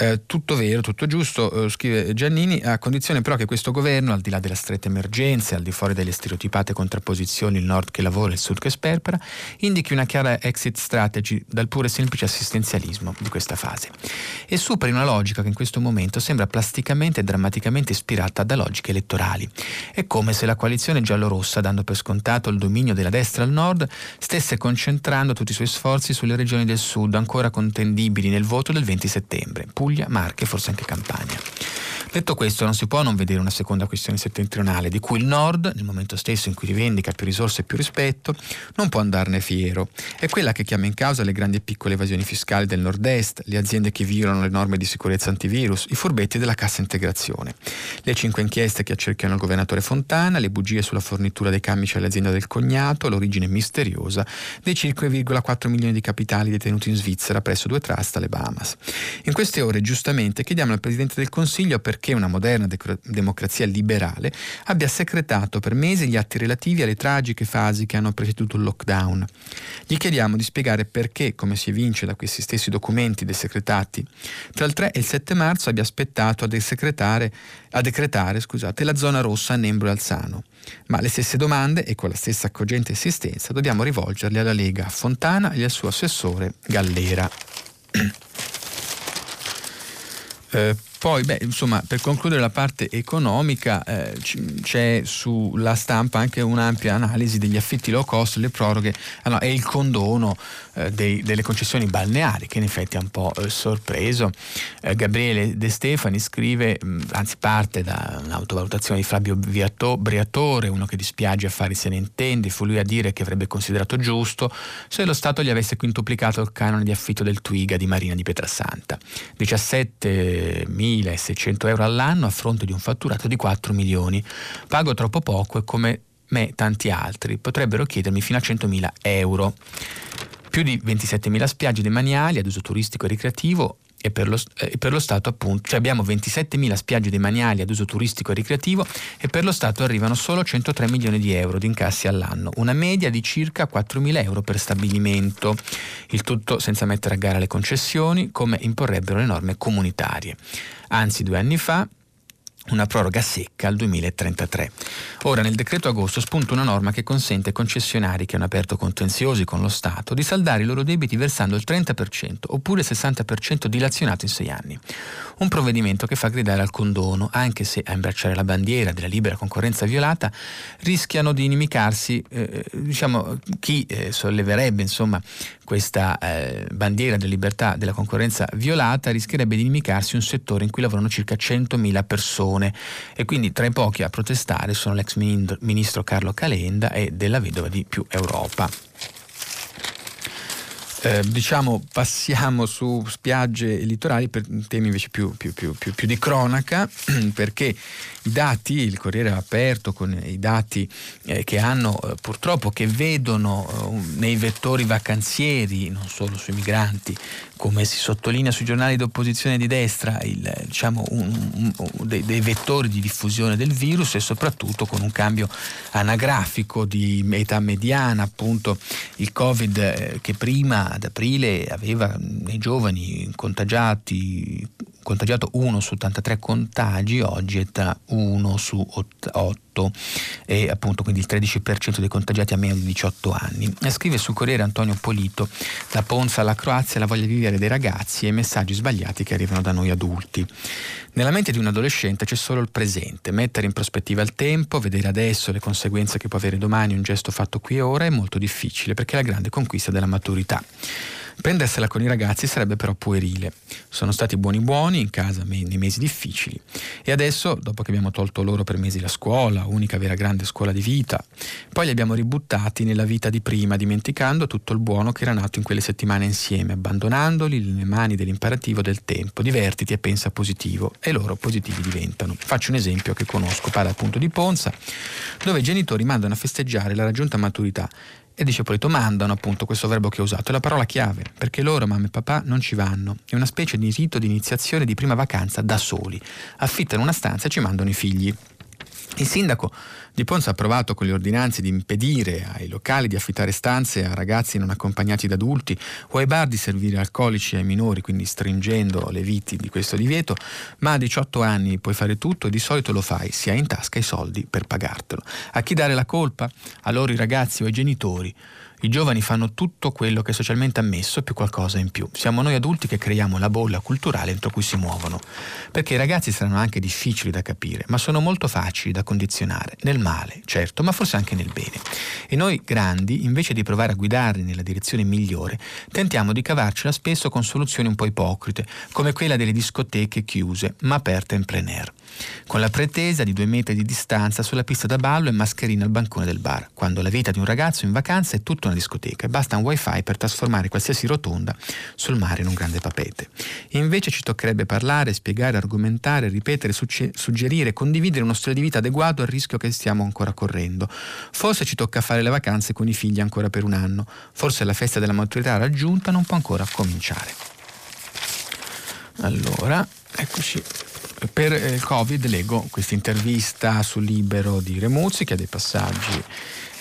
Eh, tutto vero, tutto giusto, eh, scrive Giannini, a condizione però che questo governo, al di là della stretta emergenza, al di fuori delle stereotipate contrapposizioni, il nord che lavora e il sud che sperpera, indichi una chiara exit strategy dal puro e semplice assistenzialismo di questa fase e superi una logica che in questo momento sembra plasticamente e drammaticamente ispirata da logiche elettorali. È come se la coalizione giallorossa, dando per scontato il dominio della destra al nord, stesse concentrando tutti i suoi sforzi sulle regioni del sud ancora contendibili nel voto del 20 settembre, Puglia, Marche forse anche Campania. Detto questo, non si può non vedere una seconda questione settentrionale, di cui il Nord, nel momento stesso in cui rivendica più risorse e più rispetto, non può andarne fiero. È quella che chiama in causa le grandi e piccole evasioni fiscali del Nord-Est, le aziende che violano le norme di sicurezza antivirus, i furbetti della cassa integrazione. Le cinque inchieste che accerchiano il governatore Fontana, le bugie sulla fornitura dei camici all'azienda del cognato, l'origine misteriosa dei 5,4 milioni di capitali detenuti in Svizzera presso due trust alle Bahamas. In queste ore, giustamente, chiediamo al Presidente del Consiglio per perché una moderna de- democrazia liberale abbia segretato per mesi gli atti relativi alle tragiche fasi che hanno preceduto il lockdown. Gli chiediamo di spiegare perché, come si evince da questi stessi documenti desecretati, tra il 3 e il 7 marzo abbia aspettato a, a decretare scusate, la zona rossa a Nembro e Alzano. Ma le stesse domande e con la stessa accogliente insistenza dobbiamo rivolgerle alla Lega Fontana e al suo assessore Gallera. Eh, poi, beh, insomma, per concludere la parte economica, eh, c'è sulla stampa anche un'ampia analisi degli affitti low cost, le proroghe ah no, e il condono eh, dei, delle concessioni balneari, che in effetti ha un po' eh, sorpreso. Eh, Gabriele De Stefani scrive, mh, anzi parte da un'autovalutazione di Fabio Briatore, uno che di spiagge affari se ne intende, fu lui a dire che avrebbe considerato giusto se lo Stato gli avesse quintuplicato il canone di affitto del Twiga di Marina di Pietrasanta. 17.000 1.600 euro all'anno a fronte di un fatturato di 4 milioni. Pago troppo poco e come me tanti altri potrebbero chiedermi fino a 100.000 euro. Più di 27.000 spiagge demaniali ad uso turistico e ricreativo e per, lo, e per lo, Stato appunto, cioè abbiamo 27.000 spiagge demaniali ad uso turistico e ricreativo e per lo Stato arrivano solo 103 milioni di euro di incassi all'anno, una media di circa 4.000 euro per stabilimento, il tutto senza mettere a gara le concessioni come imporrebbero le norme comunitarie. Anzi, due anni fa una proroga secca al 2033. Ora nel decreto agosto spunta una norma che consente ai concessionari che hanno aperto contenziosi con lo Stato di saldare i loro debiti versando il 30% oppure il 60% dilazionato in sei anni. Un provvedimento che fa gridare al condono, anche se a imbracciare la bandiera della libera concorrenza violata rischiano di inimicarsi eh, diciamo, chi eh, solleverebbe insomma, questa eh, bandiera della libertà della concorrenza violata rischierebbe di inimicarsi un settore in cui lavorano circa 100.000 persone e quindi tra i pochi a protestare sono l'ex ministro Carlo Calenda e della vedova di Più Europa. Eh, diciamo passiamo su spiagge e litorali per temi invece più, più, più, più, di cronaca perché i dati, il Corriere ha aperto con i dati eh, che hanno eh, purtroppo, che vedono eh, nei vettori vacanzieri, non solo sui migranti, come si sottolinea sui giornali d'opposizione di destra, il, diciamo, un, un, un, dei, dei, vettori di diffusione del virus e soprattutto con un cambio anagrafico di età mediana, appunto il Covid eh, che prima ad aprile aveva nei giovani contagiati contagiato 1 su 83 contagi, oggi è da 1 su 8 e appunto quindi il 13% dei contagiati a meno di 18 anni. E scrive sul Corriere Antonio Polito, la Ponza alla Croazia, la voglia di vivere dei ragazzi e i messaggi sbagliati che arrivano da noi adulti. Nella mente di un adolescente c'è solo il presente, mettere in prospettiva il tempo, vedere adesso le conseguenze che può avere domani un gesto fatto qui e ora è molto difficile perché è la grande conquista della maturità. Prendersela con i ragazzi sarebbe però puerile. Sono stati buoni buoni in casa nei mesi difficili e adesso, dopo che abbiamo tolto loro per mesi la scuola, unica vera grande scuola di vita, poi li abbiamo ributtati nella vita di prima, dimenticando tutto il buono che era nato in quelle settimane insieme, abbandonandoli nelle mani dell'imperativo del tempo. Divertiti e pensa positivo e loro positivi diventano. Faccio un esempio che conosco, parla appunto di Ponza, dove i genitori mandano a festeggiare la raggiunta maturità e dice Polito mandano appunto questo verbo che ho usato, è la parola chiave, perché loro, mamma e papà, non ci vanno. È una specie di rito di iniziazione di prima vacanza da soli. Affittano una stanza e ci mandano i figli. Il sindaco di Ponza ha provato con le ordinanze di impedire ai locali di affittare stanze a ragazzi non accompagnati da adulti o ai bar di servire alcolici ai minori, quindi stringendo le viti di questo divieto, ma a 18 anni puoi fare tutto e di solito lo fai, si hai in tasca i soldi per pagartelo. A chi dare la colpa? A loro i ragazzi o ai genitori? I giovani fanno tutto quello che è socialmente ammesso più qualcosa in più. Siamo noi adulti che creiamo la bolla culturale entro cui si muovono. Perché i ragazzi saranno anche difficili da capire, ma sono molto facili da condizionare, nel male, certo, ma forse anche nel bene. E noi grandi, invece di provare a guidarli nella direzione migliore, tentiamo di cavarcela spesso con soluzioni un po' ipocrite, come quella delle discoteche chiuse, ma aperte in plein air con la pretesa di due metri di distanza sulla pista da ballo e mascherina al bancone del bar, quando la vita di un ragazzo in vacanza è tutta una discoteca e basta un wifi per trasformare qualsiasi rotonda sul mare in un grande papete. Invece ci toccherebbe parlare, spiegare, argomentare, ripetere, suggerire, condividere uno stile di vita adeguato al rischio che stiamo ancora correndo. Forse ci tocca fare le vacanze con i figli ancora per un anno, forse la festa della maturità raggiunta non può ancora cominciare. Allora, eccoci per il eh, Covid leggo questa intervista sul libero di Remuzzi che ha dei passaggi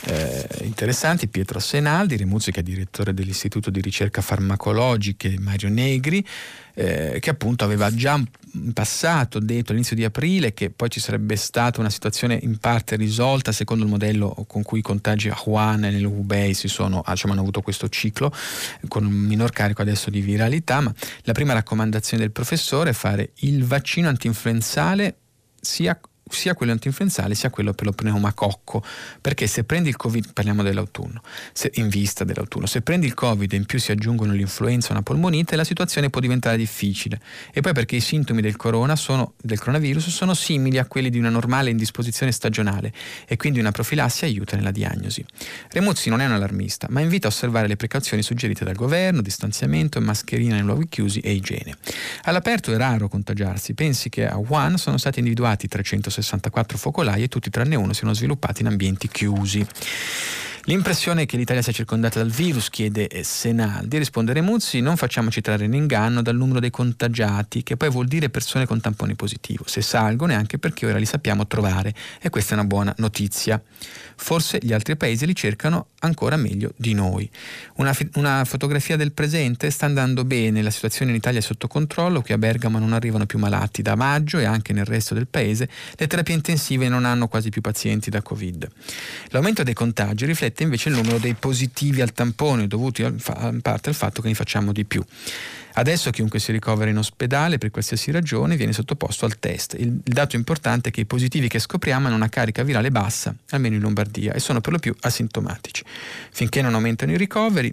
eh, interessanti. Pietro Senaldi, è direttore dell'Istituto di ricerca farmacologiche Mario Negri, eh, che appunto aveva già in passato detto all'inizio di aprile che poi ci sarebbe stata una situazione in parte risolta secondo il modello con cui i contagi a Wuhan e nell'Hubei si sono, diciamo, hanno avuto questo ciclo con un minor carico adesso di viralità, ma la prima raccomandazione del professore è fare il vaccino antinfluenzale sia sia quello antinfluenzale sia quello per lo pneumacocco, perché se prendi il Covid, parliamo dell'autunno, se, in vista dell'autunno, se prendi il Covid e in più si aggiungono l'influenza o una polmonite, la situazione può diventare difficile. E poi perché i sintomi del, sono, del coronavirus sono simili a quelli di una normale indisposizione stagionale e quindi una profilassi aiuta nella diagnosi. Remuzzi non è un allarmista, ma invita a osservare le precauzioni suggerite dal governo, distanziamento, mascherina nei luoghi chiusi e igiene. All'aperto è raro contagiarsi, pensi che a Wuhan sono stati individuati 360 64 focolai e tutti tranne uno siano sviluppati in ambienti chiusi. L'impressione è che l'Italia sia circondata dal virus, chiede Senaldi. Risponde Remuzzi, non facciamoci trarre in inganno dal numero dei contagiati, che poi vuol dire persone con tampone positivo. Se salgono è anche perché ora li sappiamo trovare e questa è una buona notizia. Forse gli altri paesi li cercano ancora meglio di noi. Una, una, fotografia del presente sta andando bene, la situazione in Italia è sotto controllo, qui a Bergamo non arrivano più malati da maggio e anche nel resto del paese le terapie intensive non hanno quasi più pazienti da Covid. L'aumento dei contagi riflette invece il numero dei positivi al tampone dovuti in parte al fatto che ne facciamo di più. Adesso chiunque si ricovera in ospedale per qualsiasi ragione viene sottoposto al test. Il dato importante è che i positivi che scopriamo hanno una carica virale bassa, almeno in Lombardia, e sono per lo più asintomatici. Finché non aumentano i ricoveri,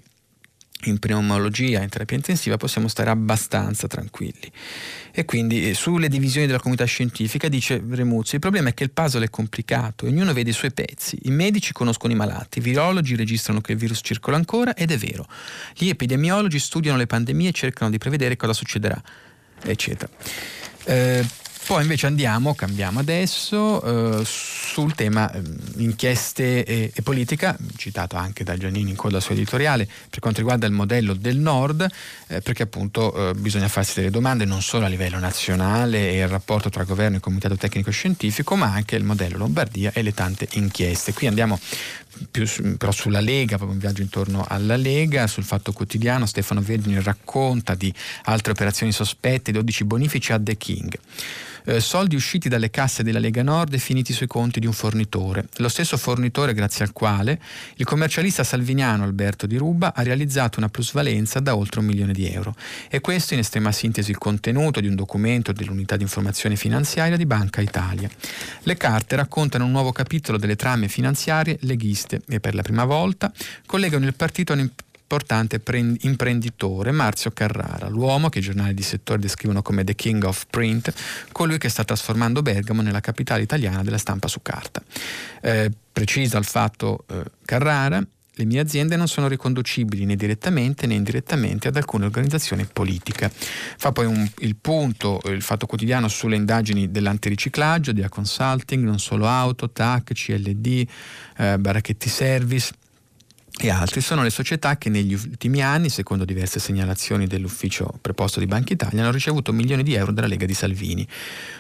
in pneumologia, in terapia intensiva, possiamo stare abbastanza tranquilli. E quindi eh, sulle divisioni della comunità scientifica dice Remuzzi, il problema è che il puzzle è complicato, ognuno vede i suoi pezzi, i medici conoscono i malati, i virologi registrano che il virus circola ancora ed è vero, gli epidemiologi studiano le pandemie e cercano di prevedere cosa succederà, eccetera. Eh, poi invece andiamo, cambiamo adesso, eh, sul tema eh, inchieste e, e, politica, citato anche da Giannini in coda al suo editoriale, per quanto riguarda il modello del Nord, eh, perché appunto eh, bisogna farsi delle domande non solo a livello nazionale e il rapporto tra governo e comitato tecnico scientifico, ma anche il modello Lombardia e le tante inchieste. Qui andiamo più, però sulla Lega, proprio un viaggio intorno alla Lega, sul Fatto Quotidiano Stefano Verdini racconta di altre operazioni sospette, 12 bonifici a The King eh, soldi usciti dalle casse della Lega Nord e finiti sui conti di un fornitore. Lo stesso fornitore grazie al quale il commercialista salviniano Alberto Di Ruba ha realizzato una plusvalenza da oltre un milione di euro. E questo in estrema sintesi il contenuto di un documento dell'unità di informazione finanziaria di Banca Italia. Le carte raccontano un nuovo capitolo delle trame finanziarie leghiste e per la prima volta collegano il partito a un importante imprenditore, Marzio Carrara, l'uomo che i giornali di settore descrivono come The King of Print, colui che sta trasformando Bergamo nella capitale italiana della stampa su carta. Eh, precisa il fatto eh, Carrara, le mie aziende non sono riconducibili né direttamente né indirettamente ad alcune organizzazioni politiche. Fa poi un, il punto, il fatto quotidiano sulle indagini dell'antiriciclaggio, di A Consulting, non solo auto, TAC, CLD, eh, Baracchetti Service e altri sono le società che negli ultimi anni, secondo diverse segnalazioni dell'ufficio preposto di Banca Italia, hanno ricevuto milioni di euro dalla Lega di Salvini.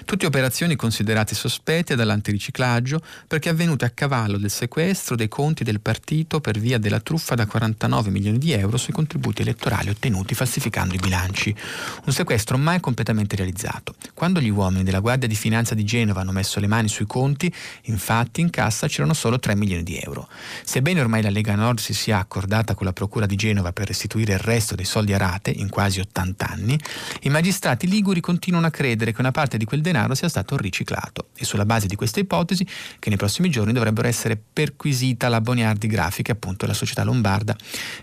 Tutte operazioni considerate sospette dall'antiriciclaggio perché avvenute a cavallo del sequestro dei conti del partito per via della truffa da 49 milioni di euro sui contributi elettorali ottenuti falsificando i bilanci. Un sequestro mai completamente realizzato. Quando gli uomini della Guardia di Finanza di Genova hanno messo le mani sui conti, infatti in cassa c'erano solo 3 milioni di euro. Sebbene ormai la Lega Nord si sia accordata con la Procura di Genova per restituire il resto dei soldi a rate in quasi 80 anni, i magistrati liguri continuano a credere che una parte di quel denaro sia stato riciclato e sulla base di questa ipotesi che nei prossimi giorni dovrebbero essere perquisita la Boniardi Grafica, appunto la società lombarda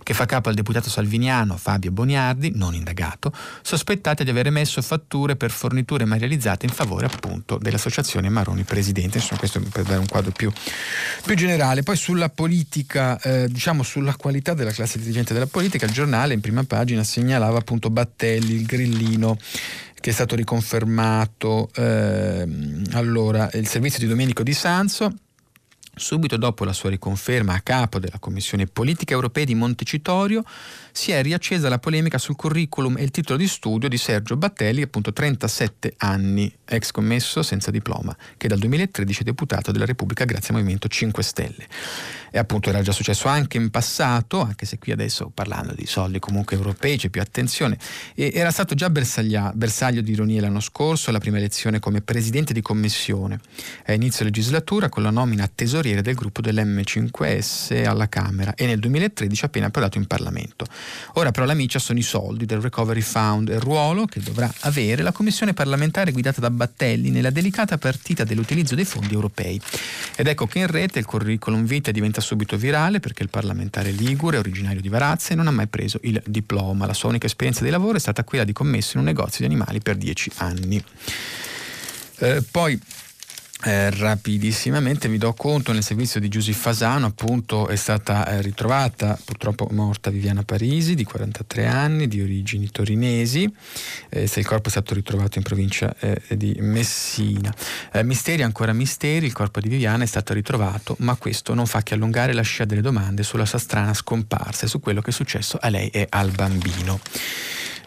che fa capo al deputato salviniano Fabio Boniardi, non indagato, sospettata di aver emesso fatture per forniture mai realizzate in favore appunto dell'associazione Maroni Presidente. Insomma, questo per dare un quadro più, più generale. Poi sulla politica, eh, diciamo diciamo sulla qualità della classe dirigente della politica, il giornale in prima pagina segnalava appunto Battelli, il grillino che è stato riconfermato. Eh, allora il servizio di Domenico Di Sanzo Subito dopo la sua riconferma a capo della Commissione Politica Europea di Montecitorio, si è riaccesa la polemica sul curriculum e il titolo di studio di Sergio Battelli, appunto 37 anni, ex commesso senza diploma, che dal 2013 è deputato della Repubblica grazie al Movimento 5 Stelle. E appunto era già successo anche in passato, anche se qui adesso parlando di soldi comunque europei c'è più attenzione, e era stato già bersaglio di ironia l'anno scorso, la prima elezione come presidente di commissione a inizio legislatura con la nomina a tesoriere del gruppo dell'M5S alla Camera e nel 2013 appena approdato in Parlamento. Ora però la miccia sono i soldi del Recovery Fund e il ruolo che dovrà avere la commissione parlamentare guidata da Battelli nella delicata partita dell'utilizzo dei fondi europei. Ed ecco che in rete il curriculum vitae diventa subito virale perché il parlamentare Ligure, originario di Varazze, non ha mai preso il diploma. La sua unica esperienza di lavoro è stata quella di commesso in un negozio di animali per dieci anni. Eh, poi eh, rapidissimamente vi do conto nel servizio di Giusy Fasano appunto è stata eh, ritrovata purtroppo morta Viviana Parisi di 43 anni di origini torinesi. Eh, se il corpo è stato ritrovato in provincia eh, di Messina. Eh, misteri ancora misteri il corpo di Viviana è stato ritrovato ma questo non fa che allungare la scia delle domande sulla sua strana scomparsa e su quello che è successo a lei e al bambino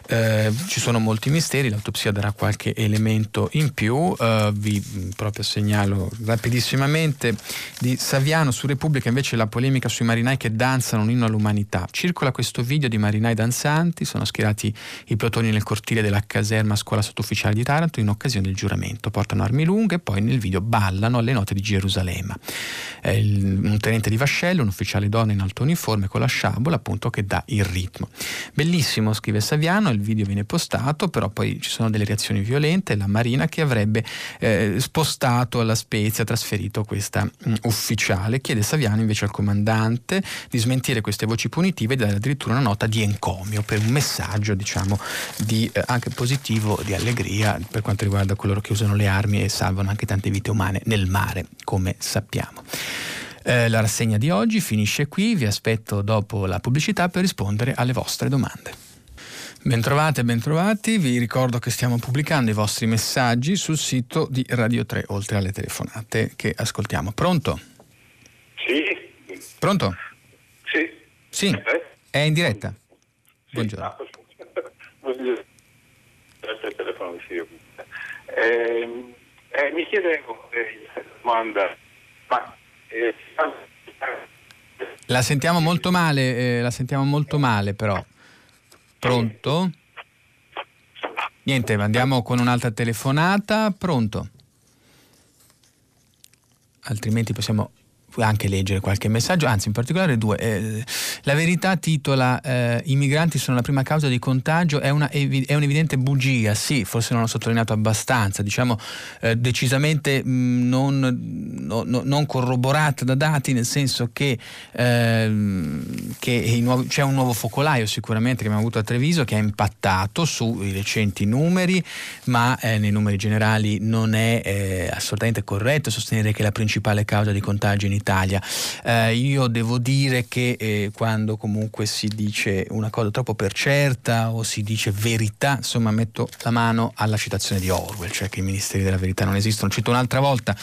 eh, ci sono molti misteri, l'autopsia darà qualche elemento in più, eh, vi proprio segnalo rapidissimamente di Saviano su Repubblica invece la polemica sui marinai che danzano un inno all'umanità. Circola questo video di marinai danzanti, sono schierati i plotoni nel cortile della caserma scuola sottufficiale di Taranto in occasione del giuramento, portano armi lunghe e poi nel video ballano alle note di Gerusalemme. Il, un tenente di vascello, un ufficiale donna in alto uniforme con la sciabola appunto che dà il ritmo. Bellissimo, scrive Saviano, il video viene postato, però poi ci sono delle reazioni violente, la Marina che avrebbe eh, spostato alla Spezia, trasferito questa mh, mm, ufficiale, chiede Saviano invece al comandante di smentire queste voci punitive e dare addirittura una nota di encomio per un messaggio diciamo di, eh, anche positivo di allegria per quanto riguarda coloro che usano le armi e salvano anche tante vite umane nel mare, come sappiamo. Eh, la rassegna di oggi finisce qui, vi aspetto dopo la pubblicità per rispondere alle vostre domande. Bentrovate e bentrovati, vi ricordo che stiamo pubblicando i vostri messaggi sul sito di Radio 3, oltre alle telefonate che ascoltiamo. Pronto? Sì. Pronto? Sì. Sì, eh? è in diretta. Buongiorno. Buongiorno. Eh, eh, mi chiedevo, eh, domanda, ma eh, La sentiamo molto male, eh, la sentiamo molto male però. Pronto? Niente, andiamo con un'altra telefonata. Pronto? Altrimenti possiamo anche leggere qualche messaggio, anzi in particolare due. Eh, la verità titola eh, I migranti sono la prima causa di contagio, è, una, è un'evidente bugia, sì, forse non l'ho sottolineato abbastanza, diciamo eh, decisamente mh, mm, non, no, no, non, corroborata da dati, nel senso che, ehm, che nuovi, c'è un nuovo focolaio sicuramente che abbiamo avuto a Treviso che ha impattato sui recenti numeri, ma eh, nei numeri generali non è eh, assolutamente corretto sostenere che la principale causa di contagio in Italia Italia. Eh, io devo dire che eh, quando comunque si dice una cosa troppo per certa o si dice verità, insomma metto la mano alla citazione di Orwell, cioè che i ministeri della verità non esistono. Cito un'altra volta,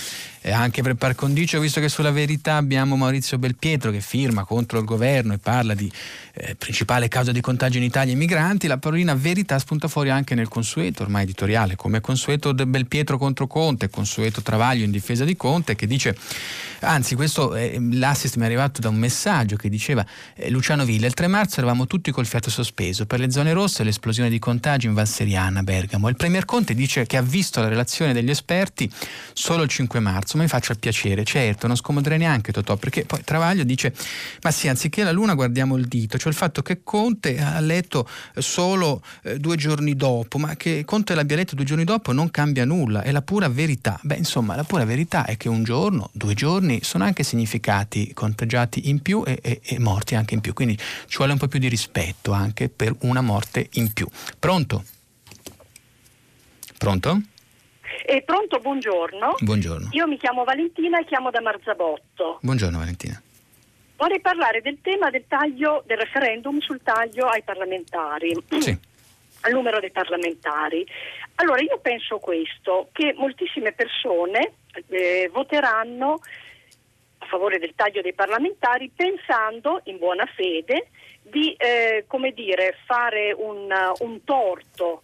anche per par condicio, visto che sulla verità abbiamo Maurizio Belpietro che firma contro il governo e parla di eh, principale causa di contagio in Italia i migranti, la parolina verità spunta fuori anche nel consueto ormai editoriale, come consueto del Belpietro contro Conte, consueto Travaglio in difesa di Conte, che dice, anzi questo eh, l'assist mi è arrivato da un messaggio che diceva eh, Luciano Villa, il 3 marzo eravamo tutti col fiato sospeso, per le zone rosse l'esplosione di contagi in Val Seriana, Bergamo. Il Premier Conte dice che ha visto la relazione degli esperti solo il 5 marzo, ma mi faccia il piacere, certo, non scomoderei neanche Totò, perché poi Travaglio dice, ma sì, anziché la luna guardiamo il dito, cioè il fatto che Conte ha letto solo eh, due giorni dopo, ma che Conte l'abbia letto due giorni dopo non cambia nulla, è la pura verità. Beh, insomma, la pura verità è che un giorno, due giorni sono anche significati contagiati in più e, e, e morti anche in più, quindi ci vuole un po' più di rispetto anche per una morte in più. Pronto? Pronto? Eh, pronto, buongiorno. Buongiorno. Io mi chiamo Valentina e chiamo da Marzabotto. Buongiorno Valentina. Vorrei parlare del tema del taglio del referendum sul taglio ai parlamentari. Sì. Al numero dei parlamentari. Allora, io penso questo, che moltissime persone eh, voteranno a favore del taglio dei parlamentari pensando in buona fede di eh, come dire, fare un, un torto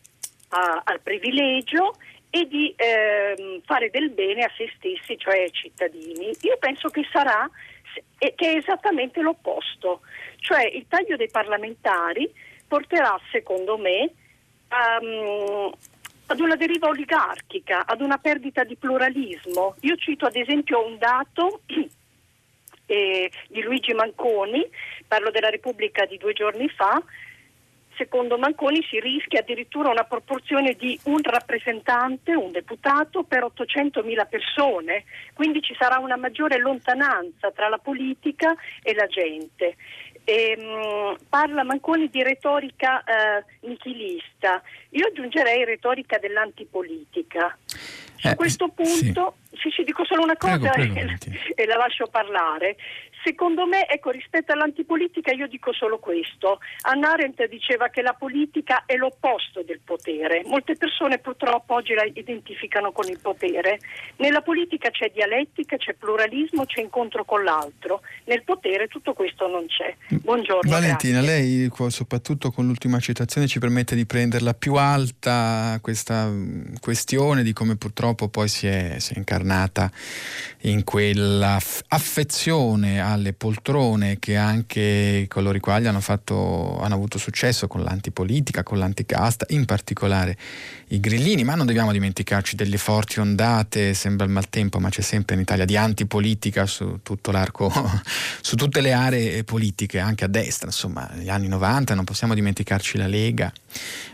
a, al privilegio e di eh, fare del bene a se stessi, cioè ai cittadini. Io penso che sarà che è esattamente l'opposto, cioè il taglio dei parlamentari porterà, secondo me, um, ad una deriva oligarchica, ad una perdita di pluralismo. Io cito ad esempio un dato eh, di Luigi Manconi, parlo della Repubblica di due giorni fa, secondo Manconi si rischia addirittura una proporzione di un rappresentante, un deputato per 800.000 persone, quindi ci sarà una maggiore lontananza tra la politica e la gente. E, ehm, parla Manconi di retorica eh, nichilista, io aggiungerei retorica dell'antipolitica. Su eh, questo punto, sì. Sì, sì, dico solo una cosa prego, prego, e la lascio parlare. Secondo me, ecco, rispetto all'antipolitica io dico solo questo. Anna Arendt diceva che la politica è l'opposto del potere. Molte persone purtroppo oggi la identificano con il potere. Nella politica c'è dialettica, c'è pluralismo, c'è incontro con l'altro. Nel potere tutto questo non c'è. Buongiorno. Valentina, grazie. lei soprattutto con l'ultima citazione ci permette di prenderla più alta questa questione di come purtroppo poi si è, si è incarnata in quella affezione alle poltrone che anche coloro i quali hanno, fatto, hanno avuto successo con l'antipolitica, con l'anticasta, in particolare i grillini, ma non dobbiamo dimenticarci delle forti ondate, sembra il maltempo, ma c'è sempre in Italia di antipolitica su tutto l'arco, su tutte le aree politiche, anche a destra, insomma, negli anni 90, non possiamo dimenticarci la Lega,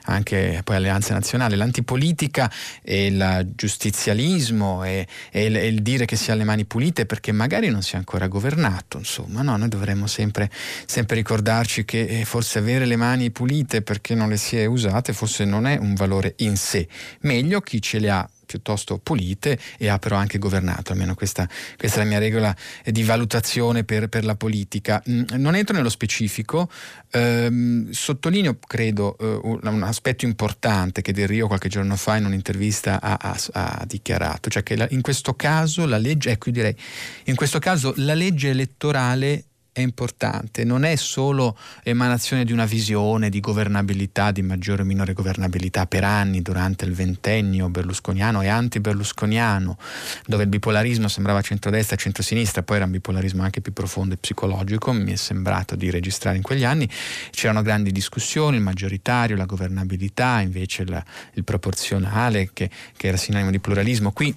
anche poi Alleanza Nazionale, l'antipolitica e il giustizialismo e, e, il, e il dire che si ha le mani pulite perché magari non si è ancora governato, insomma, no, noi dovremmo sempre, sempre ricordarci che eh, forse avere le mani pulite perché non le si è usate forse non è un valore in sé, meglio chi ce le ha piuttosto pulite e ha però anche governato, almeno questa, questa è la mia regola di valutazione per, per la politica. Mm, non entro nello specifico, ehm, sottolineo credo eh, un aspetto importante che Del Rio qualche giorno fa in un'intervista ha, ha, ha dichiarato, cioè che la, in questo caso la legge, ecco direi, in questo caso la legge elettorale è importante, non è solo emanazione di una visione di governabilità, di maggiore o minore governabilità per anni durante il ventennio berlusconiano e anti-berlusconiano, dove il bipolarismo sembrava centrodestra e centrosinistra, poi era un bipolarismo anche più profondo e psicologico, mi è sembrato di registrare in quegli anni, c'erano grandi discussioni, il maggioritario, la governabilità, invece la, il proporzionale che, che era sinonimo di pluralismo. Qui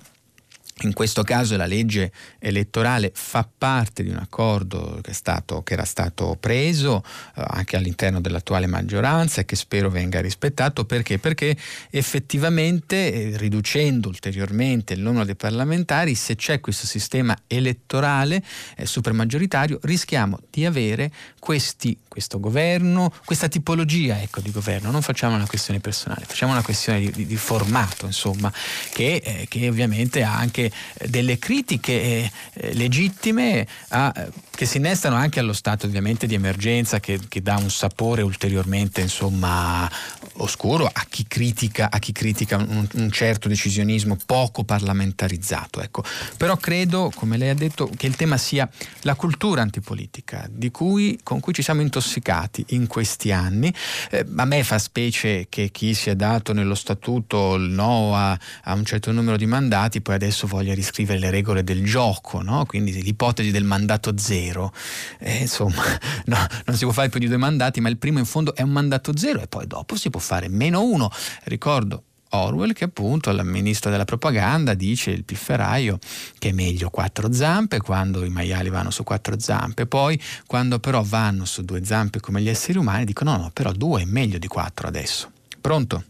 in questo caso la legge elettorale fa parte di un accordo che, stato, che era stato preso eh, anche all'interno dell'attuale maggioranza e che spero venga rispettato perché? Perché effettivamente eh, riducendo ulteriormente il numero dei parlamentari, se c'è questo sistema elettorale eh, supermaggioritario, rischiamo di avere questi, questo governo, questa tipologia ecco, di governo. Non facciamo una questione personale, facciamo una questione di, di, di formato, insomma, che, eh, che ovviamente ha anche eh, delle critiche eh, eh, legittime a, che si innestano anche allo stato ovviamente di emergenza che, che dà un sapore ulteriormente insomma, oscuro a chi critica, a chi critica un, un, certo decisionismo poco parlamentarizzato. Ecco. Però credo, come lei ha detto, che il tema sia la cultura antipolitica cui, con cui ci siamo intossicati in questi anni. Eh, a me fa specie che chi si è dato nello statuto il no a, a un certo numero di mandati poi adesso voglia riscrivere le regole del gioco, no? quindi l'ipotesi del mandato zero. Eh, insomma, no, non si può fare più di due mandati, ma il primo in fondo è un mandato zero e poi dopo si può meno uno. Ricordo Orwell che appunto al ministro della propaganda dice il pifferaio che è meglio quattro zampe quando i maiali vanno su quattro zampe, poi quando però vanno su due zampe come gli esseri umani dicono no, no, però due è meglio di quattro adesso. Pronto?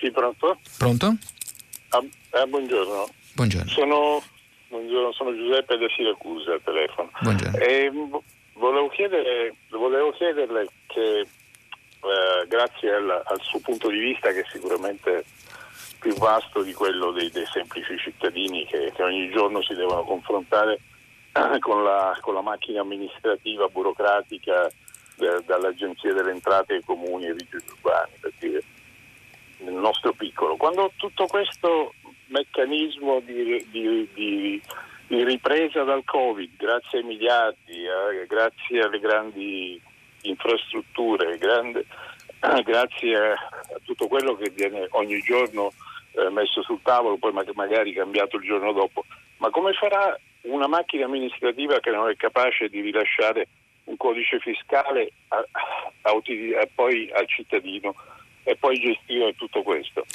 Sì, pronto? Pronto? Ah, eh, buongiorno. Buongiorno. Sono, buongiorno. sono, Giuseppe da Siracusa al telefono. Buongiorno. E, volevo, chiedere, volevo chiederle che eh, grazie al, al, suo punto di vista che è sicuramente più vasto di quello dei, dei semplici cittadini che, che, ogni giorno si devono confrontare con la, con la macchina amministrativa, burocratica de, dall'Agenzia delle Entrate ai comuni e ai vigili urbani, per dire nel nostro piccolo. Quando tutto questo meccanismo di, di, di, di ripresa dal Covid, grazie ai miliardi, eh, grazie alle grandi infrastrutture, grande, eh, grazie a, a, tutto quello che viene ogni giorno eh, messo sul tavolo, poi magari cambiato il giorno dopo, ma come farà una macchina amministrativa che non è capace di rilasciare un codice fiscale a, a, poi al cittadino? e poi gestire tutto questo.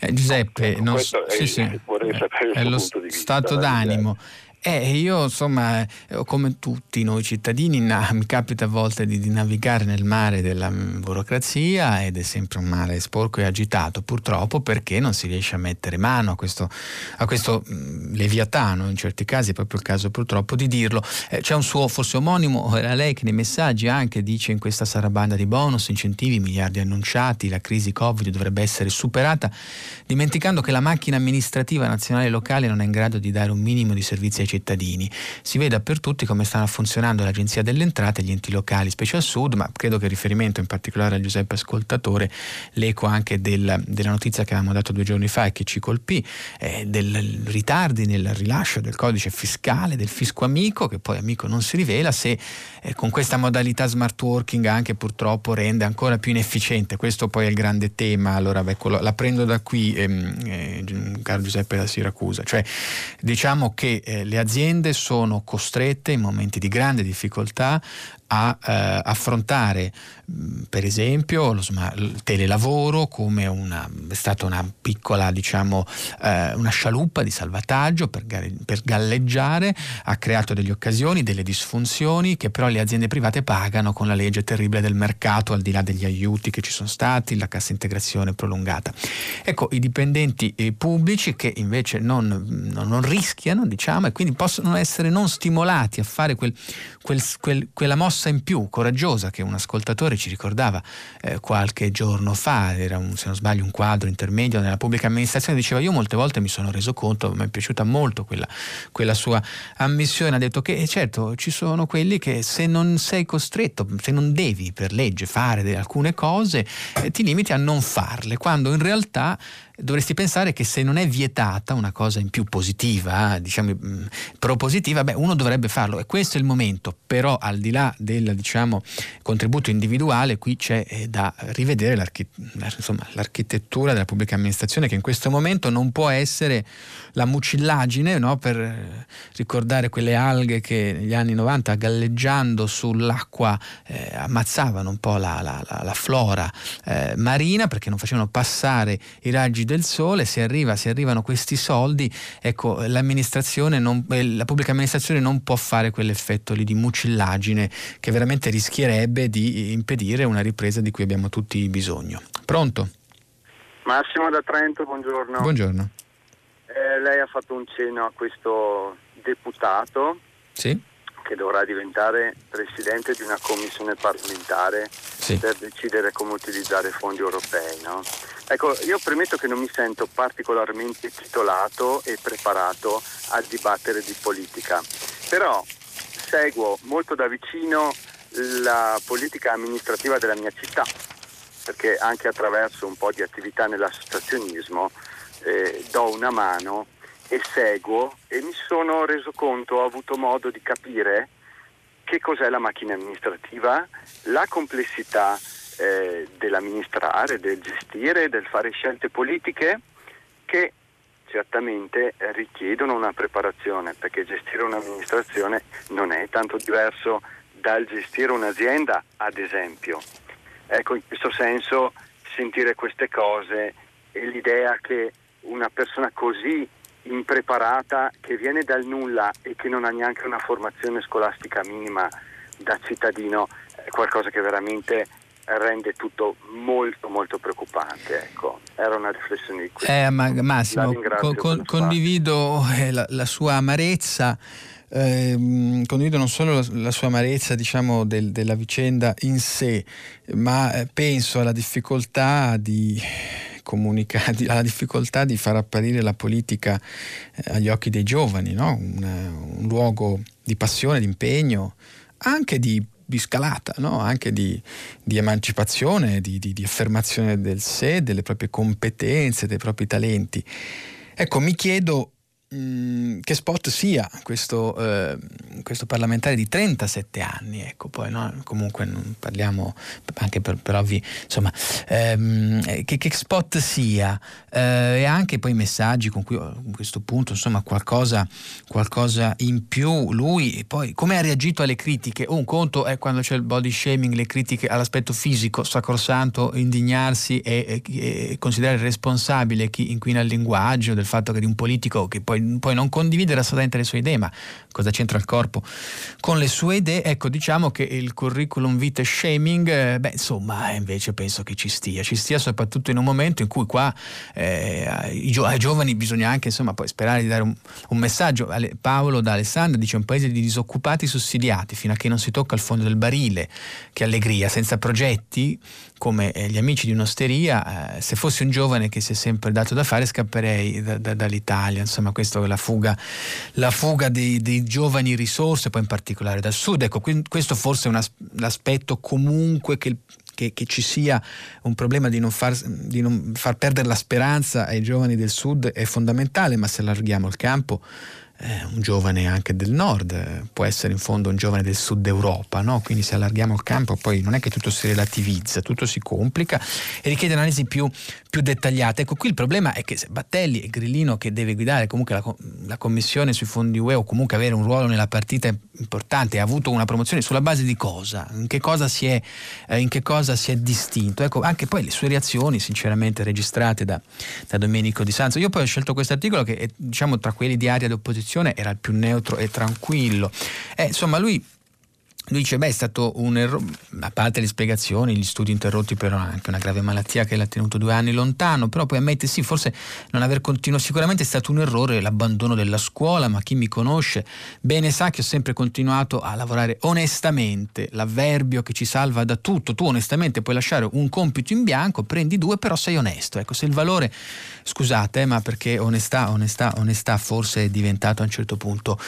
Eh, Giuseppe, non, sì, è, sì, è lo stato d'animo. Eh, io insomma, eh, come tutti noi cittadini, mi capita a volte di, di, navigare nel mare della mm, burocrazia ed è sempre un mare sporco e agitato, purtroppo perché non si riesce a mettere mano a questo, a questo mm, leviatano, in certi casi è proprio il caso purtroppo di dirlo. Eh, c'è un suo forse omonimo, era lei che nei messaggi anche dice in questa sarabanda di bonus, incentivi, miliardi annunciati, la crisi Covid dovrebbe essere superata, dimenticando che la macchina amministrativa nazionale e locale non è in grado di dare un minimo di servizi ai cittadini cittadini. Si vede per tutti come stanno funzionando l'Agenzia delle Entrate e gli enti locali, specie al sud, ma credo che riferimento in particolare a Giuseppe Ascoltatore, l'eco anche del, della notizia che avevamo dato due giorni fa e che ci colpì, eh, del ritardi nel rilascio del codice fiscale, del fisco amico, che poi amico non si rivela, se eh, con questa modalità smart working anche purtroppo rende ancora più inefficiente. Questo poi è il grande tema, allora ecco, la prendo da qui, ehm, eh, caro Giuseppe da Siracusa, cioè diciamo che eh, le aziende sono costrette in momenti di grande difficoltà a eh, affrontare per esempio lo smart, il telelavoro come una, è stata una piccola diciamo eh, una scialuppa di salvataggio per, per, galleggiare ha creato delle occasioni delle disfunzioni che però le aziende private pagano con la legge terribile del mercato al di là degli aiuti che ci sono stati la cassa integrazione prolungata. Ecco i dipendenti eh, pubblici che invece non, non, non, rischiano diciamo e quindi possono essere non stimolati a fare quel, quel, quel, quella mossa in più coraggiosa che un ascoltatore ci ricordava eh, qualche giorno fa, era un, se non sbaglio un quadro intermedio nella pubblica amministrazione, diceva io molte volte mi sono reso conto, mi è piaciuta molto quella, quella sua ammissione, ha detto che eh, certo ci sono quelli che se non sei costretto, se non devi per legge fare alcune cose, eh, ti limiti a non farle, quando in realtà dovresti pensare che se non è vietata una cosa in più positiva, diciamo mm, propositiva, beh, uno dovrebbe farlo. E questo è il momento, però al di là del diciamo, contributo individuale qui c'è eh, da rivedere l'archi- insomma, l'architettura della pubblica amministrazione che in questo momento non può essere la mucillaggine no? per eh, ricordare quelle alghe che negli anni 90 galleggiando sull'acqua eh, ammazzavano un po' la, la, la, la flora eh, marina perché non facevano passare i raggi del sole, se, arriva, se arrivano questi soldi, ecco, l'amministrazione non, eh, la pubblica amministrazione non può fare quell'effetto lì di mucillaggine che veramente rischierebbe di impedire una ripresa di cui abbiamo tutti bisogno. Pronto? Massimo da Trento, buongiorno. Buongiorno. Eh, lei ha fatto un cenno a questo deputato sì. che dovrà diventare presidente di una commissione parlamentare sì. per decidere come utilizzare i fondi europei. No? Ecco, io premetto che non mi sento particolarmente titolato e preparato a dibattere di politica, però seguo molto da vicino la politica amministrativa della mia città, perché anche attraverso un po' di attività nell'associazionismo eh, do una mano e seguo e mi sono reso conto, ho avuto modo di capire che cos'è la macchina amministrativa, la complessità eh, dell'amministrare, del gestire, del fare scelte politiche che certamente richiedono una preparazione, perché gestire un'amministrazione non è tanto diverso dal gestire un'azienda, ad esempio. Ecco, in questo senso sentire queste cose e l'idea che una persona così impreparata che viene dal nulla e che non ha neanche una formazione scolastica minima da cittadino è qualcosa che veramente rende tutto molto molto preoccupante ecco. era una riflessione di questo eh, ma, Massimo con, con, condivido eh, la, la, sua amarezza eh, condivido non solo la, la sua amarezza diciamo, del, della vicenda in sé ma eh, penso alla difficoltà di comunicare, alla difficoltà di far apparire la politica eh, agli occhi dei giovani, no? un, un, luogo di passione, di impegno, anche di, di scalata, no? anche di, di emancipazione, di, di, affermazione del sé, delle proprie competenze, dei propri talenti. Ecco, mi chiedo Mm, che spot sia questo, eh, questo, parlamentare di 37 anni, ecco, poi no? comunque non parliamo anche per, per ovvi, insomma, ehm, che, che, spot sia eh, e anche poi i messaggi con cui a questo punto insomma qualcosa, qualcosa in più, lui poi come ha reagito alle critiche, un conto è quando c'è il body shaming, le critiche all'aspetto fisico, sacrosanto, indignarsi e, e, e considerare responsabile chi inquina il linguaggio del fatto che di un politico che poi poi, poi, non condividere assolutamente le sue idee, ma cosa c'entra il corpo con le sue idee? Ecco, diciamo che il curriculum vitae shaming, eh, beh, insomma, invece penso che ci stia, ci stia soprattutto in un momento in cui qua eh, ai, gio- ai, giovani bisogna anche, insomma, poi sperare di dare un, un messaggio. Paolo da Alessandria dice un paese di disoccupati sussidiati fino a che non si tocca il fondo del barile, che allegria, senza progetti come eh, gli amici di un'osteria, eh, se fossi un giovane che si è sempre dato da fare scapperei da, da, dall'Italia, insomma questa è la fuga, la fuga dei, dei, giovani risorse, poi in particolare dal sud. Ecco, questo forse è un l'aspetto comunque che, che, che, ci sia un problema di non, far, di non far perdere la speranza ai giovani del sud è fondamentale, ma se allarghiamo il campo eh, un giovane anche del nord, può essere in fondo un giovane del sud Europa, no? quindi se allarghiamo il campo poi non è che tutto si relativizza, tutto si complica e richiede analisi più, più dettagliate. Ecco, qui il problema è che se Battelli è Grillino che deve guidare comunque la, la, commissione sui fondi UE o comunque avere un ruolo nella partita importante, ha avuto una promozione sulla base di cosa? In che cosa si è, eh, in che cosa si è distinto? Ecco, anche poi le sue reazioni sinceramente registrate da, da Domenico Di Sanzo. Io poi ho scelto questo articolo che è diciamo tra quelli di aria d'opposizione posizione era il più neutro e tranquillo. Eh, insomma, lui lui dice, beh, è stato un errore, a parte le spiegazioni, gli studi interrotti per anche una grave malattia che l'ha tenuto due anni lontano, però poi ammette sì, forse non aver continuato, sicuramente è stato un errore l'abbandono della scuola, ma chi mi conosce bene sa che ho sempre continuato a lavorare onestamente, l'avverbio che ci salva da tutto, tu onestamente puoi lasciare un compito in bianco, prendi due, però sei onesto, ecco, se il valore, scusate, ma perché onestà, onestà, onestà forse è diventato a un certo punto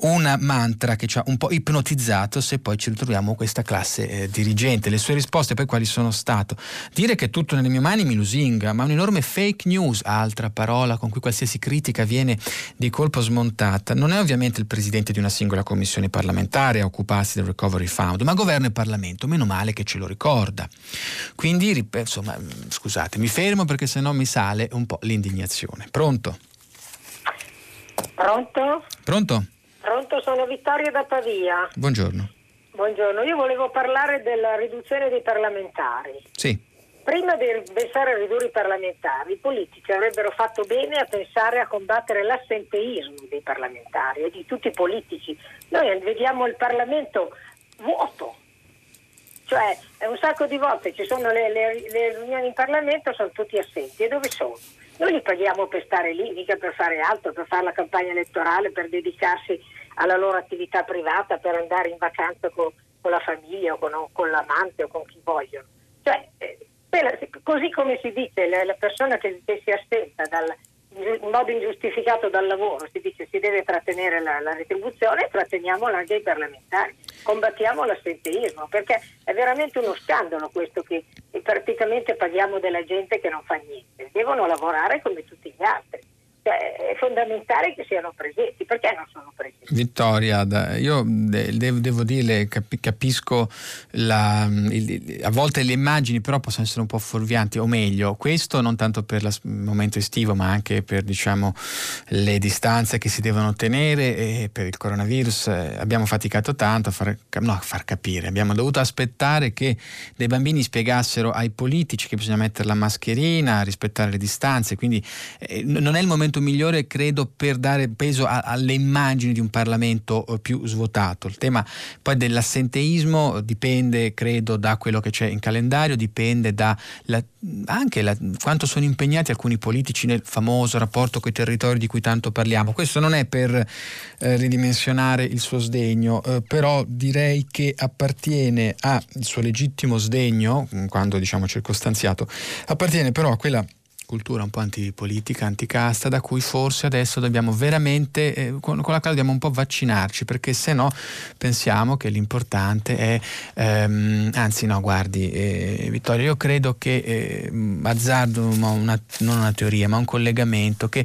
un mantra che ci ha un po' ipnotizzato, se poi ci ritroviamo questa classe eh, dirigente. Le sue risposte poi quali sono state? Dire che tutto nelle mie mani mi lusinga, ma un'enorme fake news, altra parola con cui qualsiasi critica viene di colpo smontata, non è ovviamente il presidente di una singola commissione parlamentare a occuparsi del Recovery Fund, ma governo e Parlamento, meno male che ce lo ricorda. Quindi, insomma, scusate, mi fermo perché sennò mi sale un po' l'indignazione. Pronto? Pronto? Pronto? Pronto, sono Vittorio da Pavia. Buongiorno. Buongiorno, io volevo parlare della riduzione dei parlamentari. Sì. Prima di pensare a ridurre i parlamentari, i politici avrebbero fatto bene a pensare a combattere l'assenteismo dei parlamentari e di tutti i politici. Noi vediamo il Parlamento vuoto, cioè un sacco di volte ci sono le, le, le riunioni in Parlamento, sono tutti assenti. E dove sono? Noi li paghiamo per stare lì, mica per fare altro, per fare la campagna elettorale, per dedicarsi alla loro attività privata, per andare in vacanza con, con la famiglia o con, con, l'amante o con chi vogliono. Cioè, eh, così come si dice, la, la persona che, che, si assenta dal, in modo ingiustificato dal lavoro, si dice si deve trattenere la, la retribuzione, tratteniamola anche ai parlamentari, combattiamo l'assenteismo, perché è veramente uno scandalo questo che praticamente paghiamo della gente che non fa niente, devono lavorare come tutti gli altri. Cioè, è fondamentale che siano presenti, perché non sono presenti? Vittoria, io devo dire, capisco la, a volte le immagini però possono essere un po' fuorvianti, o meglio, questo non tanto per il momento estivo ma anche per diciamo, le distanze che si devono tenere e per il coronavirus eh, abbiamo faticato tanto a far, no, a far capire, abbiamo dovuto aspettare che dei bambini spiegassero ai politici che bisogna mettere la mascherina, rispettare le distanze, quindi eh, non è il momento migliore credo per dare peso a, alle immagini di un Parlamento eh, più svuotato. Il tema poi dell'assenteismo dipende credo da quello che c'è in calendario, dipende da la, anche la, quanto sono impegnati alcuni politici nel famoso rapporto con i territori di cui tanto parliamo. Questo non è per eh, ridimensionare il suo sdegno, eh, però direi che appartiene al suo legittimo sdegno, quando diciamo circostanziato, appartiene però a quella cultura un po' antipolitica, anticasta, da cui forse adesso dobbiamo veramente, eh, con, con, la quale dobbiamo un po' vaccinarci, perché se no pensiamo che l'importante è, ehm, anzi no, guardi, eh, Vittorio, io credo che, eh, azzardo una, non una teoria, ma un collegamento che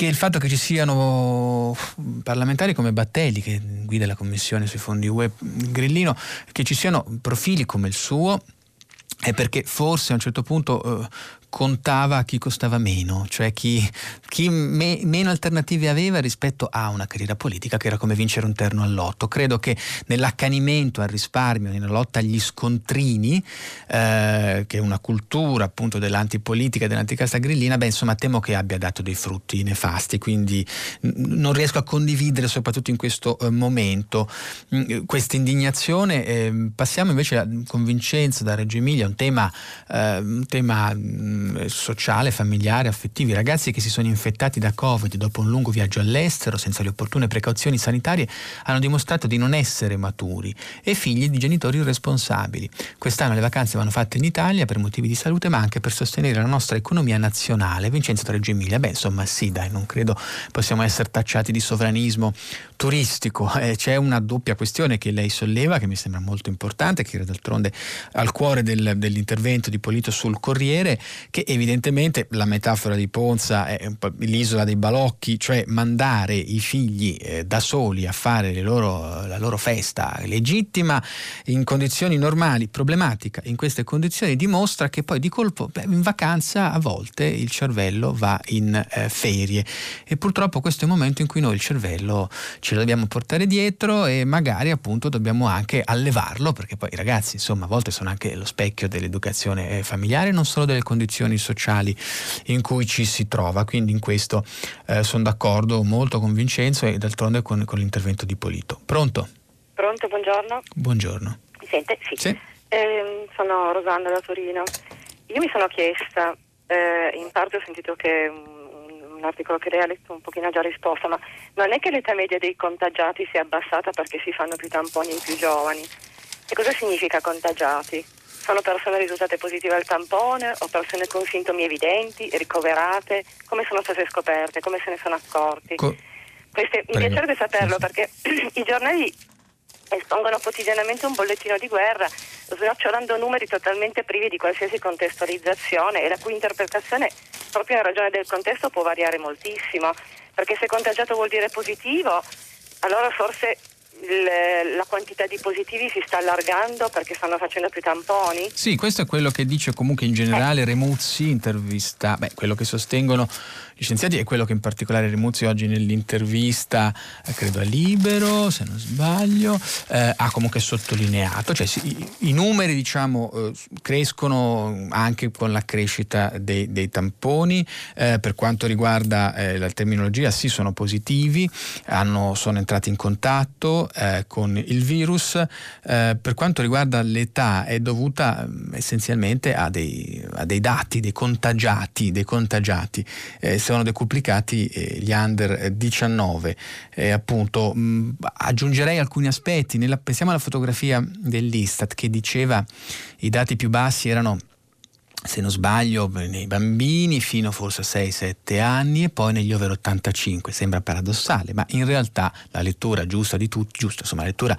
che il fatto che ci siano parlamentari come Battelli, che guida la commissione sui fondi UE Grillino, che ci siano profili come il suo, è perché forse a un certo punto eh, contava chi costava meno, cioè chi, chi me, meno alternative aveva rispetto a una carriera politica che era come vincere un terno all'otto. Credo che nell'accanimento al risparmio, nella lotta agli scontrini, eh, che è una cultura appunto dell'antipolitica dell'anticasta grillina, beh insomma temo che abbia dato dei frutti nefasti, quindi non riesco a condividere soprattutto in questo eh, momento mm, questa indignazione. Eh, passiamo invece a convincenza da Reggio Emilia, un tema, eh, un tema mm, sociale, familiare, affettivi, ragazzi che si sono infettati da Covid dopo un lungo viaggio all'estero senza le opportune precauzioni sanitarie hanno dimostrato di non essere maturi e figli di genitori irresponsabili. Quest'anno le vacanze vanno fatte in Italia per motivi di salute ma anche per sostenere la nostra economia nazionale. Vincenzo Reggio Emilia, beh insomma sì dai, non credo possiamo essere tacciati di sovranismo turistico. Eh, c'è una doppia questione che lei solleva che mi sembra molto importante, che era d'altronde al cuore del, dell'intervento di Polito sul Corriere, che evidentemente la metafora di Ponza è un l'isola dei balocchi, cioè mandare i figli eh, da soli a fare loro, la loro festa legittima in condizioni normali, problematica in queste condizioni, dimostra che poi di colpo beh, in vacanza a volte il cervello va in eh, ferie. E purtroppo questo è il momento in cui noi il cervello ce lo dobbiamo portare dietro e magari appunto dobbiamo anche allevarlo perché poi i ragazzi insomma a volte sono anche lo specchio dell'educazione eh, familiare non solo delle condizioni condizioni sociali in cui ci si trova. Quindi in questo eh, sono d'accordo molto con Vincenzo e d'altronde con, con, l'intervento di Polito. Pronto? Pronto, buongiorno. Buongiorno. Mi sente? Sì. sì. Eh, sono Rosanna da Torino. Io mi sono chiesta, eh, in parte ho sentito che un, articolo che lei ha letto un pochino ha già risposto, ma non è che l'età media dei contagiati sia abbassata perché si fanno più tamponi in più giovani? E cosa significa contagiati? Sono persone risultate positive al tampone o persone con sintomi evidenti, ricoverate? Come sono state scoperte? Come se ne sono accorti? Co- Queste, mi piacerebbe saperlo perché i giornali espongono quotidianamente un bollettino di guerra, snocciolando numeri totalmente privi di qualsiasi contestualizzazione e la cui interpretazione, proprio in ragione del contesto, può variare moltissimo. Perché se contagiato vuol dire positivo, allora forse il, la quantità di positivi si sta allargando perché stanno facendo più tamponi? Sì, questo è quello che dice comunque in generale Remuzzi, intervista, beh, quello che sostengono scienziati è quello che in particolare Remuzzi oggi nell'intervista, eh, credo a Libero, se non sbaglio, eh, ha comunque sottolineato, cioè i, i, numeri diciamo eh, crescono anche con la crescita dei, dei tamponi, eh, per quanto riguarda eh, la terminologia sì sono positivi, hanno, sono entrati in contatto eh, con il virus, per quanto riguarda l'età è dovuta mm, essenzialmente a dei, a dei, dati, dei contagiati, dei contagiati sono decuplicati eh, gli under 19. Eh, appunto, mh, mm, aggiungerei alcuni aspetti. Nella, pensiamo alla fotografia dell'Istat che diceva i dati più bassi erano se non sbaglio, nei bambini fino forse a 6-7 anni e poi negli over 85. Sembra paradossale, ma in realtà la lettura giusta di tutti, giusta, insomma, la lettura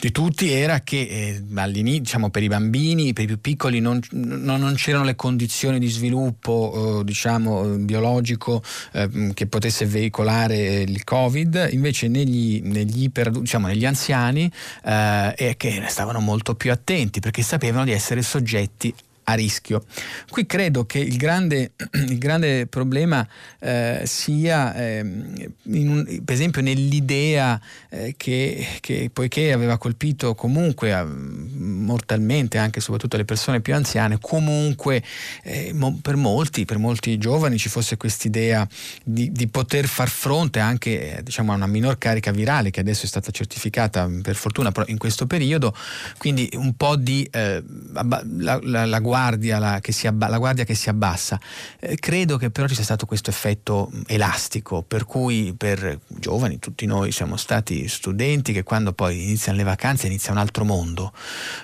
di tutti era che eh, all'inizio, diciamo, per i bambini, per i più piccoli, non, non, non c'erano le condizioni di sviluppo eh, diciamo, biologico eh, che potesse veicolare il Covid, invece negli, negli, iper, diciamo, negli anziani eh, che stavano molto più attenti perché sapevano di essere soggetti a rischio. Qui credo che il grande, il grande problema eh, sia, eh, un, per esempio, nell'idea eh, che, che, poiché aveva colpito comunque eh, mortalmente anche soprattutto le persone più anziane, comunque eh, mo, per molti, per molti giovani ci fosse quest'idea di, di poter far fronte anche eh, diciamo, a una minor carica virale che adesso è stata certificata per fortuna in questo periodo, quindi un po' di la, la, la guardia, la, che, si abba, la guardia che si abbassa. Eh, credo che però ci sia stato questo effetto elastico, per cui per giovani, tutti noi siamo stati studenti che quando poi iniziano le vacanze inizia un altro mondo.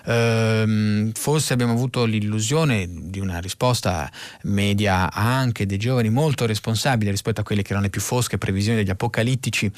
Eh, forse abbiamo avuto l'illusione di una risposta media anche dei giovani molto responsabile rispetto a quelle che erano le più fosche previsioni degli apocalittici,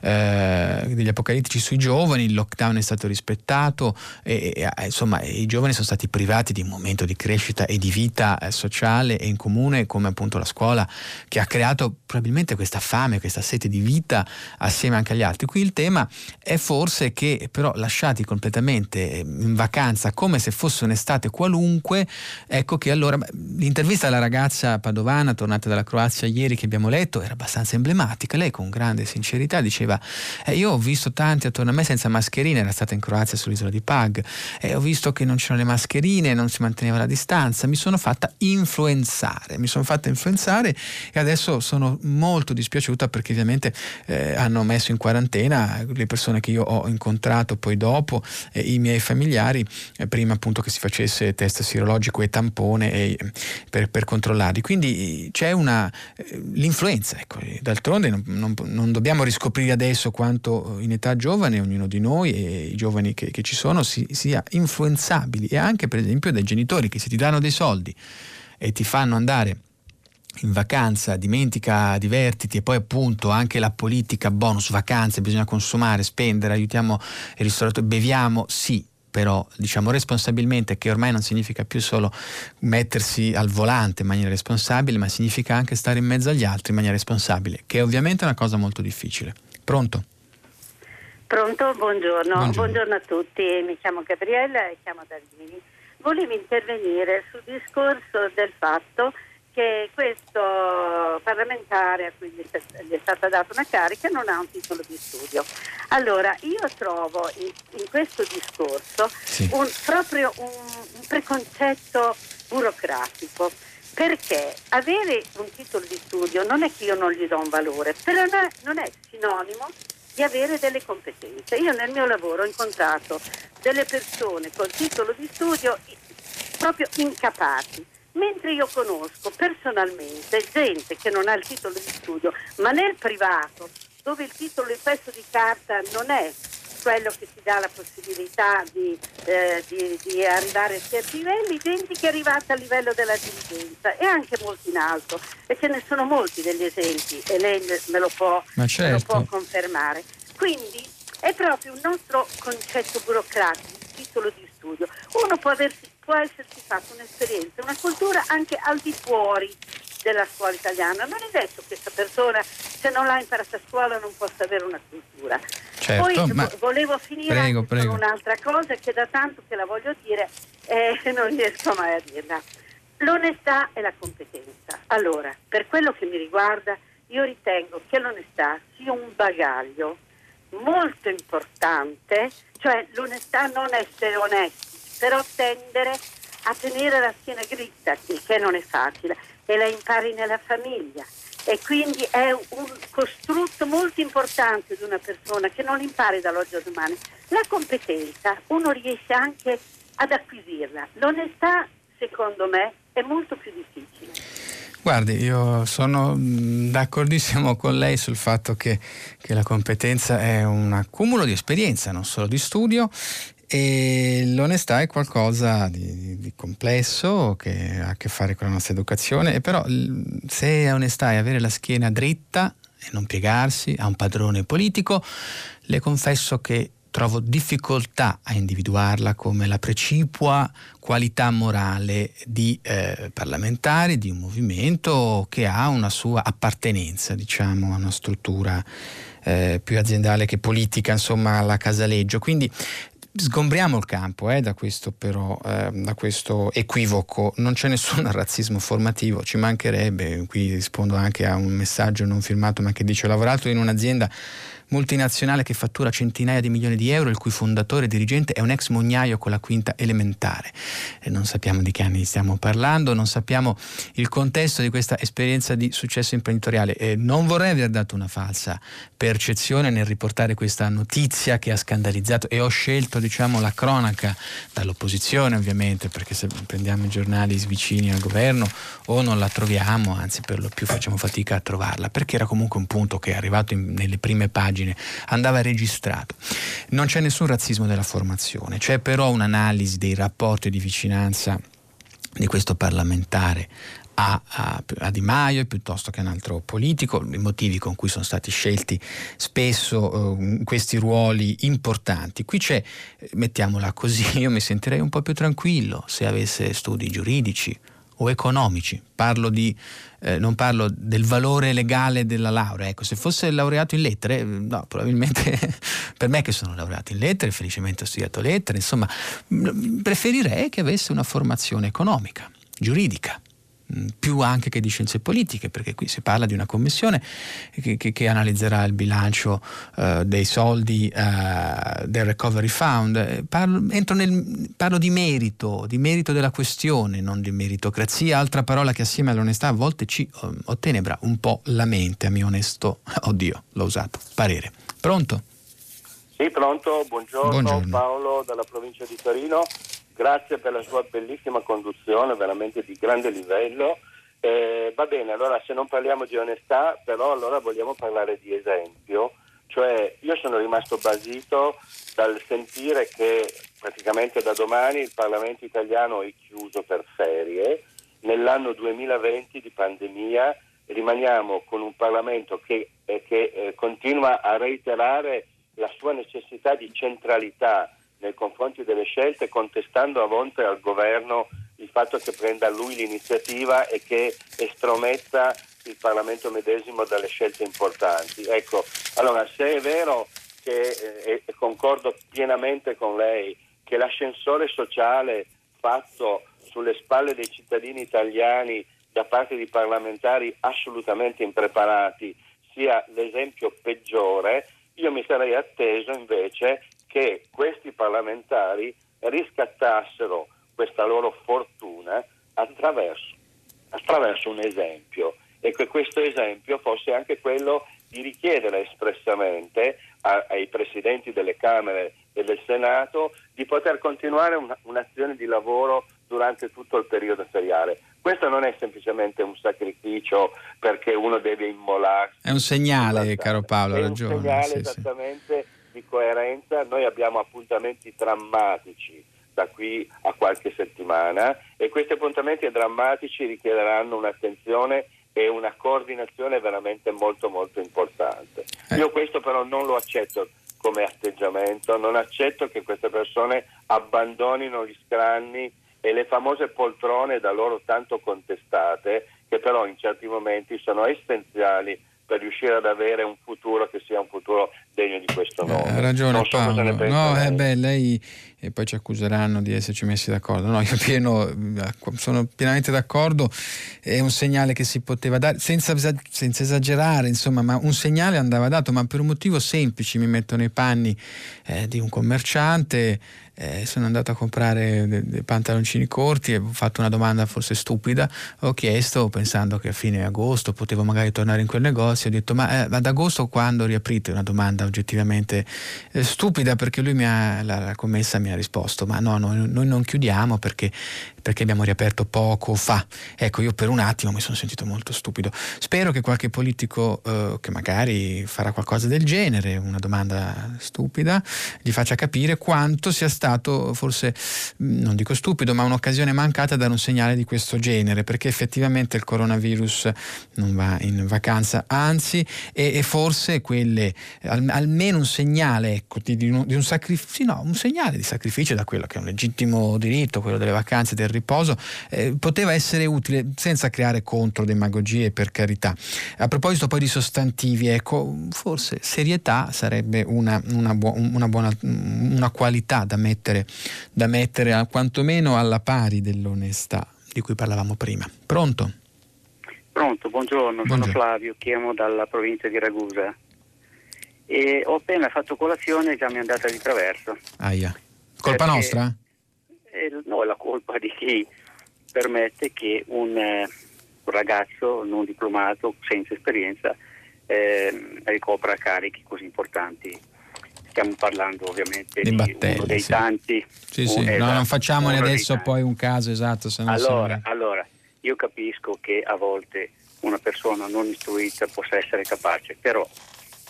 eh, degli apocalittici sui giovani, il lockdown è stato rispettato e, e insomma i giovani sono stati privati di un momento di crescita e di vita eh, sociale e in comune come appunto la scuola che ha creato probabilmente questa fame, questa sete di vita assieme anche agli altri. Qui il tema è forse che però lasciati completamente eh, in vacanza come se fosse un'estate qualunque, ecco che allora l'intervista alla ragazza padovana tornata dalla Croazia ieri che abbiamo letto era abbastanza emblematica, lei con grande sincerità diceva eh, io ho visto tanti attorno a me senza mascherine, era stata in Croazia sull'isola di Pag, e ho visto che non c'erano le mascherine, non si manteneva la distanza, mi sono fatta influenzare, mi sono fatta influenzare e adesso sono molto dispiaciuta perché ovviamente eh, hanno messo in quarantena le persone che io ho incontrato poi dopo, eh, i miei familiari, eh, prima appunto che si facesse test sierologico e tampone e, per, per, controllarli. Quindi c'è una, eh, l'influenza, ecco, d'altronde non, non, non, dobbiamo riscoprire adesso quanto in età giovane ognuno di noi e i giovani che, che ci sono si, sia influenzabili e anche per esempio dai genitori che se ti danno dei soldi e ti fanno andare in vacanza, dimentica, divertiti e poi appunto anche la politica, bonus, vacanze, bisogna consumare, spendere, aiutiamo il ristoratore, beviamo, sì, però diciamo responsabilmente che ormai non significa più solo mettersi al volante in maniera responsabile, ma significa anche stare in mezzo agli altri in maniera responsabile, che è ovviamente una cosa molto difficile. Pronto? Pronto, buongiorno. buongiorno. buongiorno a tutti, mi chiamo Gabriella e chiamo da Rimini volevo intervenire sul discorso del fatto che questo parlamentare a cui gli è stata data una carica non ha un titolo di studio. Allora, io trovo in, in questo discorso sì. un, proprio un, un preconcetto burocratico perché avere un titolo di studio non è che io non gli do un valore, però non è, non è sinonimo di avere delle competenze. Io nel mio lavoro ho incontrato delle persone col titolo di studio proprio incapaci. Mentre io conosco personalmente gente che non ha il titolo di studio, ma nel privato, dove il titolo, il pezzo di carta non è quello che ti dà la possibilità di, eh, di, di, arrivare a certi livelli, gente che è arrivata a livello della dirigenza e anche molto in alto. E ce ne sono molti degli esempi e lei me lo può, certo. me lo può confermare. Quindi è proprio un nostro concetto burocratico, titolo di studio. Uno può, aversi, può essersi fatto un'esperienza, una cultura anche al di fuori della scuola italiana. Non è detto che questa persona, se non l'ha imparata a scuola, non possa avere una cultura. Certo, Poi ma... volevo finire prego, prego. con un'altra cosa che da tanto che la voglio dire eh, non riesco mai a dirla. L'onestà e la competenza. Allora, per quello che mi riguarda, io ritengo che l'onestà sia un bagaglio molto importante, cioè l'onestà non essere onesti, però tendere a tenere la schiena dritta, il che non è facile, e la impari nella famiglia. E quindi è un costrutto molto importante di una persona che non impari dall'oggi al domani. La competenza uno riesce anche ad acquisirla. L'onestà, secondo me, è molto più difficile. Guardi, io sono mm, d'accordissimo con lei sul fatto che, che, la competenza è un accumulo di esperienza, non solo di studio, e l'onestà è qualcosa di, di, complesso che ha a che fare con la nostra educazione, e però se onestà è avere la schiena dritta e non piegarsi a un padrone politico, le confesso che trovo difficoltà a individuarla come la precipua qualità morale di eh, parlamentari, di un movimento che ha una sua appartenenza, diciamo, a una struttura eh, più aziendale che politica, insomma, alla Casaleggio. Quindi sgombriamo il campo eh, da, questo, però, eh, da questo equivoco, non c'è nessun razzismo formativo, ci mancherebbe, qui rispondo anche a un messaggio non firmato ma che dice ho lavorato in un'azienda multinazionale che fattura centinaia di milioni di euro, il cui fondatore e dirigente è un ex mognaio con la quinta elementare. E non sappiamo di che anni stiamo parlando, non sappiamo il contesto di questa esperienza di successo imprenditoriale. E non vorrei aver dato una falsa percezione nel riportare questa notizia che ha scandalizzato e ho scelto diciamo, la cronaca dall'opposizione ovviamente, perché se prendiamo i giornali vicini al governo o non la troviamo, anzi per lo più facciamo fatica a trovarla, perché era comunque un punto che è arrivato in, nelle prime pagine pagine, andava registrato. Non c'è nessun razzismo della formazione, c'è però un'analisi dei rapporti di vicinanza di questo parlamentare a, a, Di Maio piuttosto che un altro politico, i motivi con cui sono stati scelti spesso uh, questi ruoli importanti. Qui c'è, mettiamola così, io mi sentirei un po' più tranquillo se avesse studi giuridici o economici, parlo di eh, non parlo del valore legale della laurea. Ecco, se fosse laureato in lettere, no, probabilmente per me che sono laureato in lettere, felicemente ho studiato lettere, insomma, preferirei che avesse una formazione economica, giuridica più anche che di scienze politiche, perché qui si parla di una commissione che, che, che analizzerà il bilancio uh, dei soldi uh, del Recovery Fund. Parlo, nel, parlo, di merito, di merito della questione, non di meritocrazia, altra parola che assieme all'onestà a volte ci uh, ottenebra un po' la mente, a mio onesto, oddio, l'ho usato, parere. Pronto? Sì, pronto, buongiorno, buongiorno. Paolo dalla provincia di Torino grazie per la sua bellissima conduzione, veramente di grande livello. Eh, va bene, allora se non parliamo di onestà, però allora vogliamo parlare di esempio, cioè io sono rimasto basito dal sentire che praticamente da domani il Parlamento italiano è chiuso per ferie, nell'anno 2020 di pandemia rimaniamo con un Parlamento che, eh, che eh, continua a reiterare la sua necessità di centralità nei confronti delle scelte, contestando a volte al governo il fatto che prenda lui l'iniziativa e che estrometta il Parlamento medesimo dalle scelte importanti. Ecco, allora se è vero che, eh, e concordo pienamente con lei, che l'ascensore sociale fatto sulle spalle dei cittadini italiani da parte di parlamentari assolutamente impreparati sia l'esempio peggiore, io mi sarei atteso invece che questi parlamentari riscattassero questa loro fortuna attraverso, attraverso un esempio e che questo esempio fosse anche quello di richiedere espressamente a, ai presidenti delle Camere e del Senato di poter continuare una, un'azione di lavoro durante tutto il periodo feriale. Questo non è semplicemente un sacrificio perché uno deve immolarsi. È un segnale, caro Paolo, ha ragione. È un segnale sì, esattamente sì di coerenza, noi abbiamo appuntamenti drammatici da qui a qualche settimana e questi appuntamenti drammatici richiederanno un'attenzione e una coordinazione veramente molto molto importante. Eh. Io questo però non lo accetto come atteggiamento, non accetto che queste persone abbandonino gli scranni e le famose poltrone da loro tanto contestate, che però in certi momenti sono essenziali per riuscire ad avere un futuro che sia un futuro degno di questo nome. Ha ragione so Paolo. No, eh beh, lei e poi ci accuseranno di esserci messi d'accordo. No, io pieno, sono pienamente d'accordo, è un segnale che si poteva dare, senza, senza, esagerare, insomma, ma un segnale andava dato, ma per un motivo semplice, mi metto nei panni eh, di un commerciante, eh, sono andato a comprare dei, dei pantaloncini corti e ho fatto una domanda forse stupida, ho chiesto pensando che a fine agosto potevo magari tornare in quel negozio, ho detto ma eh, ad agosto quando riaprite? Una domanda oggettivamente eh, stupida perché lui mi ha, la, la, commessa mi ha risposto ma no, noi, noi non chiudiamo perché, perché abbiamo riaperto poco fa. Ecco, io per un attimo mi sono sentito molto stupido. Spero che qualche politico eh, che magari farà qualcosa del genere, una domanda stupida, gli faccia capire quanto sia stato stato forse, mm, non dico stupido, ma un'occasione mancata a dare un segnale di questo genere, perché effettivamente il coronavirus non va in vacanza, anzi, e, e forse quelle, al, almeno un segnale ecco, di, di, un, di un sacrificio, no, un segnale di sacrificio da quello che è un legittimo diritto, quello delle vacanze, del riposo, eh, poteva essere utile senza creare controdemagogie per carità. A proposito poi di sostantivi, ecco, forse serietà sarebbe una, una, bu- una buona una qualità da mettere mettere, da mettere a, quantomeno alla pari dell'onestà di cui parlavamo prima. Pronto? Pronto, buongiorno, buongiorno. sono Flavio, chiamo dalla provincia di Ragusa e ho appena fatto colazione e già mi è andata di traverso. Aia. Colpa Perché, nostra? Eh, no, è la colpa di chi permette che un, eh, un ragazzo non diplomato, senza esperienza, eh, ricopra carichi così importanti stiamo parlando ovviamente di, batteri, uno dei sì. tanti. Sì, sì. Esatto, no, non facciamone adesso poi un caso esatto. allora, allora, io capisco che a volte una persona non istruita possa essere capace, però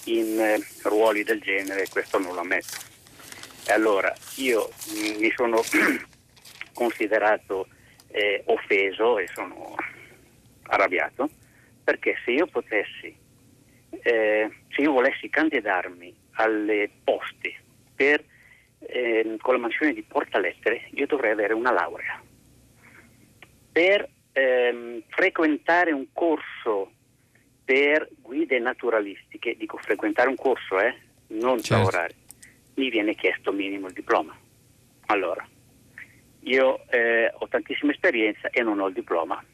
in eh, ruoli del genere questo non lo ammetto. Allora io mi sono considerato eh, offeso e sono arrabbiato perché se io potessi, eh, se io volessi candidarmi alle poste per, eh, con la mansione di portalettere io dovrei avere una laurea. Per ehm, frequentare un corso per guide naturalistiche, dico frequentare un corso, eh, non certo. lavorare, mi viene chiesto minimo il diploma. Allora, io eh, ho tantissima esperienza e non ho il diploma.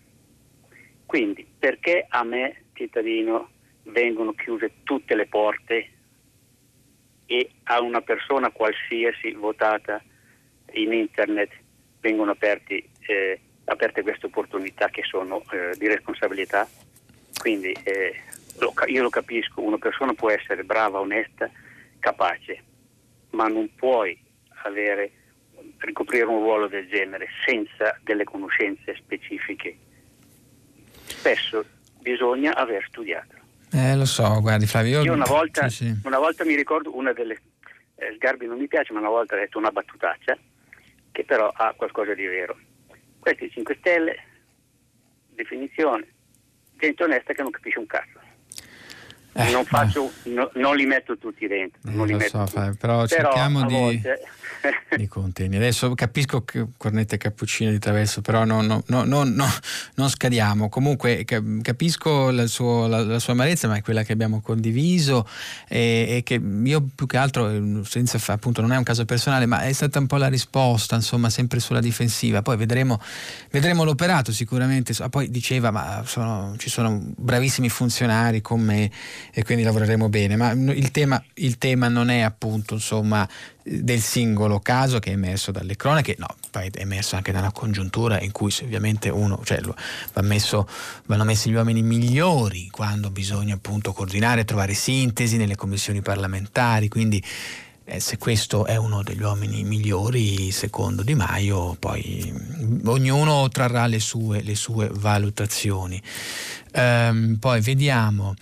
Quindi perché a me, cittadino, vengono chiuse tutte le porte e a una persona qualsiasi votata in internet vengono aperti, eh, aperte queste opportunità che sono eh, di responsabilità. Quindi eh, lo, io lo capisco, una persona può essere brava, onesta, capace, ma non puoi avere, ricoprire un ruolo del genere senza delle conoscenze specifiche. Spesso bisogna aver studiato. Eh, lo so, guardi Flavio. Io, una, volta, sì, sì. una volta mi ricordo una delle... Eh, Sgarbi non mi piace, ma una volta ha detto una battutaccia che però ha qualcosa di vero. Questi 5 Stelle, definizione, gente onesta che non capisce un cazzo. Eh, non, faccio, no, non, li metto tutti dentro. Eh, non li metto so, Flavio, però, però cerchiamo di... Volte di conteni. Adesso capisco che Cornetta e Cappuccino di Traverso, però no, no, no, non scadiamo. Comunque capisco la, suo, la, la, sua amarezza, ma è quella che abbiamo condiviso e, e, che io più che altro, senza appunto non è un caso personale, ma è stata un po' la risposta, insomma, sempre sulla difensiva. Poi vedremo, vedremo l'operato sicuramente. Poi diceva, ma sono, ci sono bravissimi funzionari con me e quindi lavoreremo bene, ma il tema, il tema non è appunto, insomma, del singolo caso che è emerso dalle cronache, no, poi è emerso anche dalla congiuntura in cui ovviamente uno, cioè va messo, vanno messi gli uomini migliori quando bisogna appunto coordinare, trovare sintesi nelle commissioni parlamentari, quindi eh, se questo è uno degli uomini migliori, secondo Di Maio, poi ognuno trarrà le sue, le sue valutazioni. Ehm, poi vediamo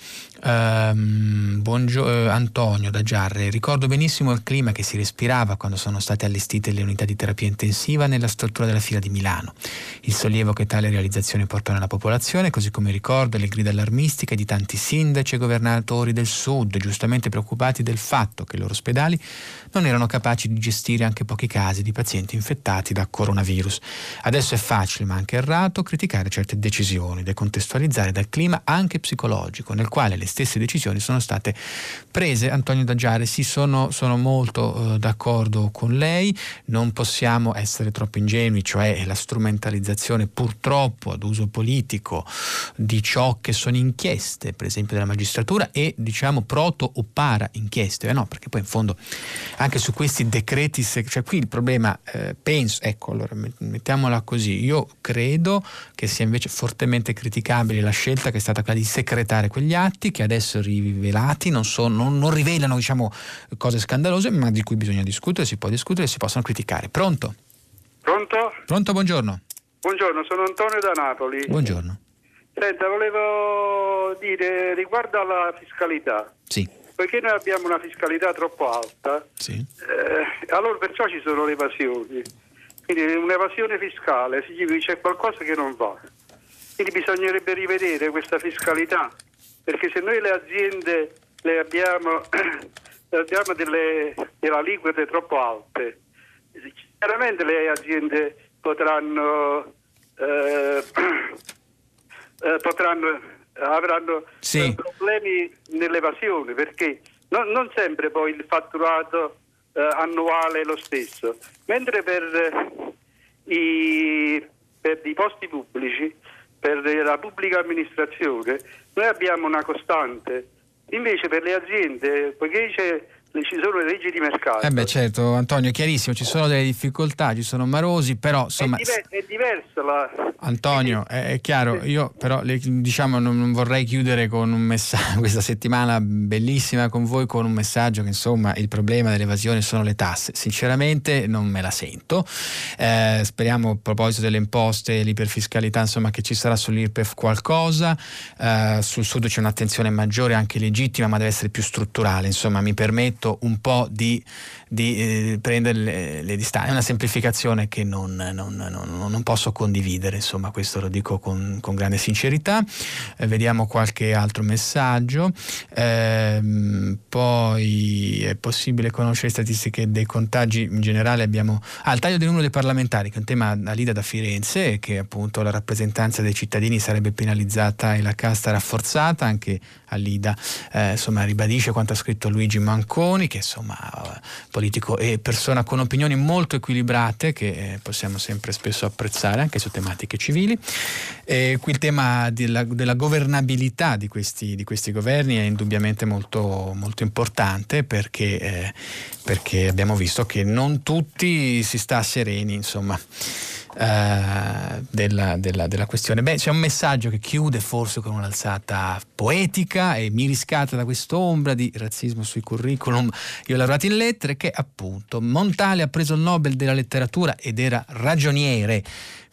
Um, buongio- uh, Antonio da Giarre, ricordo benissimo il clima che si respirava quando sono state allestite le unità di terapia intensiva nella struttura della fila di Milano. Il sollievo che tale realizzazione portò nella popolazione, così come ricordo le grida allarmistiche di tanti sindaci e governatori del sud, giustamente preoccupati del fatto che i loro ospedali non erano capaci di gestire anche pochi casi di pazienti infettati da coronavirus. Adesso è facile, ma anche errato, criticare certe decisioni, decontestualizzare dal clima anche psicologico, nel quale le stesse decisioni sono state prese. Antonio D'Aggiare, sì, sono, sono molto eh, d'accordo con lei, non possiamo essere troppo ingenui, cioè la strumentalizzazione purtroppo ad uso politico di ciò che sono inchieste, per esempio della magistratura, e diciamo proto o para inchieste, eh no, perché poi in fondo anche su questi decreti, cioè qui il problema, eh, penso, ecco, allora mettiamola così, io credo che sia invece fortemente criticabile la scelta che è stata quella di secretare quegli atti che adesso rivelati non, sono, non, non rivelano diciamo, cose scandalose, ma di cui bisogna discutere, si può discutere e si possono criticare. Pronto? Pronto? Pronto, buongiorno. Buongiorno, sono Antonio da Napoli. Buongiorno. Senta, volevo dire riguardo alla fiscalità. Sì. Poiché noi abbiamo una fiscalità troppo alta, sì. eh, allora perciò ci sono le evasioni. Quindi un'evasione fiscale significa che c'è qualcosa che non va. Quindi bisognerebbe rivedere questa fiscalità perché se noi le aziende le abbiamo, le abbiamo delle, delle aliquote troppo alte, chiaramente le aziende potranno, eh, eh, potranno avranno sì. problemi nell'evasione perché non, non, sempre poi il fatturato eh, annuale è lo stesso, mentre per i, per i posti pubblici per la pubblica amministrazione noi abbiamo una costante, invece per le aziende, poiché c'è ci sono le leggi di mercato. Eh beh certo Antonio, è chiarissimo, ci sono delle difficoltà, ci sono marosi, però insomma... È, diver- è diversa la... Antonio, è, è chiaro, io però le, diciamo non, non, vorrei chiudere con un messaggio, questa settimana bellissima con voi, con un messaggio che insomma il problema dell'evasione sono le tasse. Sinceramente non me la sento. Eh, speriamo a proposito delle imposte, l'iperfiscalità, insomma che ci sarà sull'IRPEF qualcosa. Eh, sul sud c'è un'attenzione maggiore, anche legittima, ma deve essere più strutturale. Insomma mi permetto cercato un po' di, di eh, prendere le, le, distanze. È una semplificazione che non, non, non, non, posso condividere, insomma questo lo dico con, con grande sincerità. Eh, vediamo qualche altro messaggio. Eh, poi è possibile conoscere le statistiche dei contagi in generale. Abbiamo ah, taglio del numero dei parlamentari, che è un tema a Lida da Firenze, che appunto la rappresentanza dei cittadini sarebbe penalizzata e la casta rafforzata, anche a Lida eh, insomma, ribadisce quanto ha scritto Luigi Manconi che insomma politico e persona con opinioni molto equilibrate che eh, possiamo sempre spesso apprezzare anche su tematiche civili. E qui il tema della, della governabilità di questi, di questi, governi è indubbiamente molto, molto importante perché, eh, perché abbiamo visto che non tutti si sta sereni, insomma. Uh, della, della, della, questione. Beh, c'è un messaggio che chiude forse con un'alzata poetica e mi riscatta da quest'ombra di razzismo sui curriculum. Io ho lavorato in lettere che appunto Montale ha preso il Nobel della letteratura ed era ragioniere.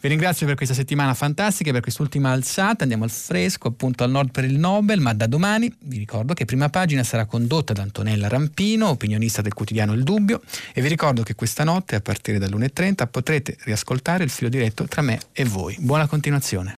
Vi ringrazio per questa settimana fantastica, per quest'ultima alzata. Andiamo al fresco, appunto al nord per il Nobel, ma da domani vi ricordo che prima pagina sarà condotta da Antonella Rampino, opinionista del quotidiano Il Dubbio, e vi ricordo che questa notte, a partire dall'1.30, potrete riascoltare il filo diretto tra me e voi. Buona continuazione.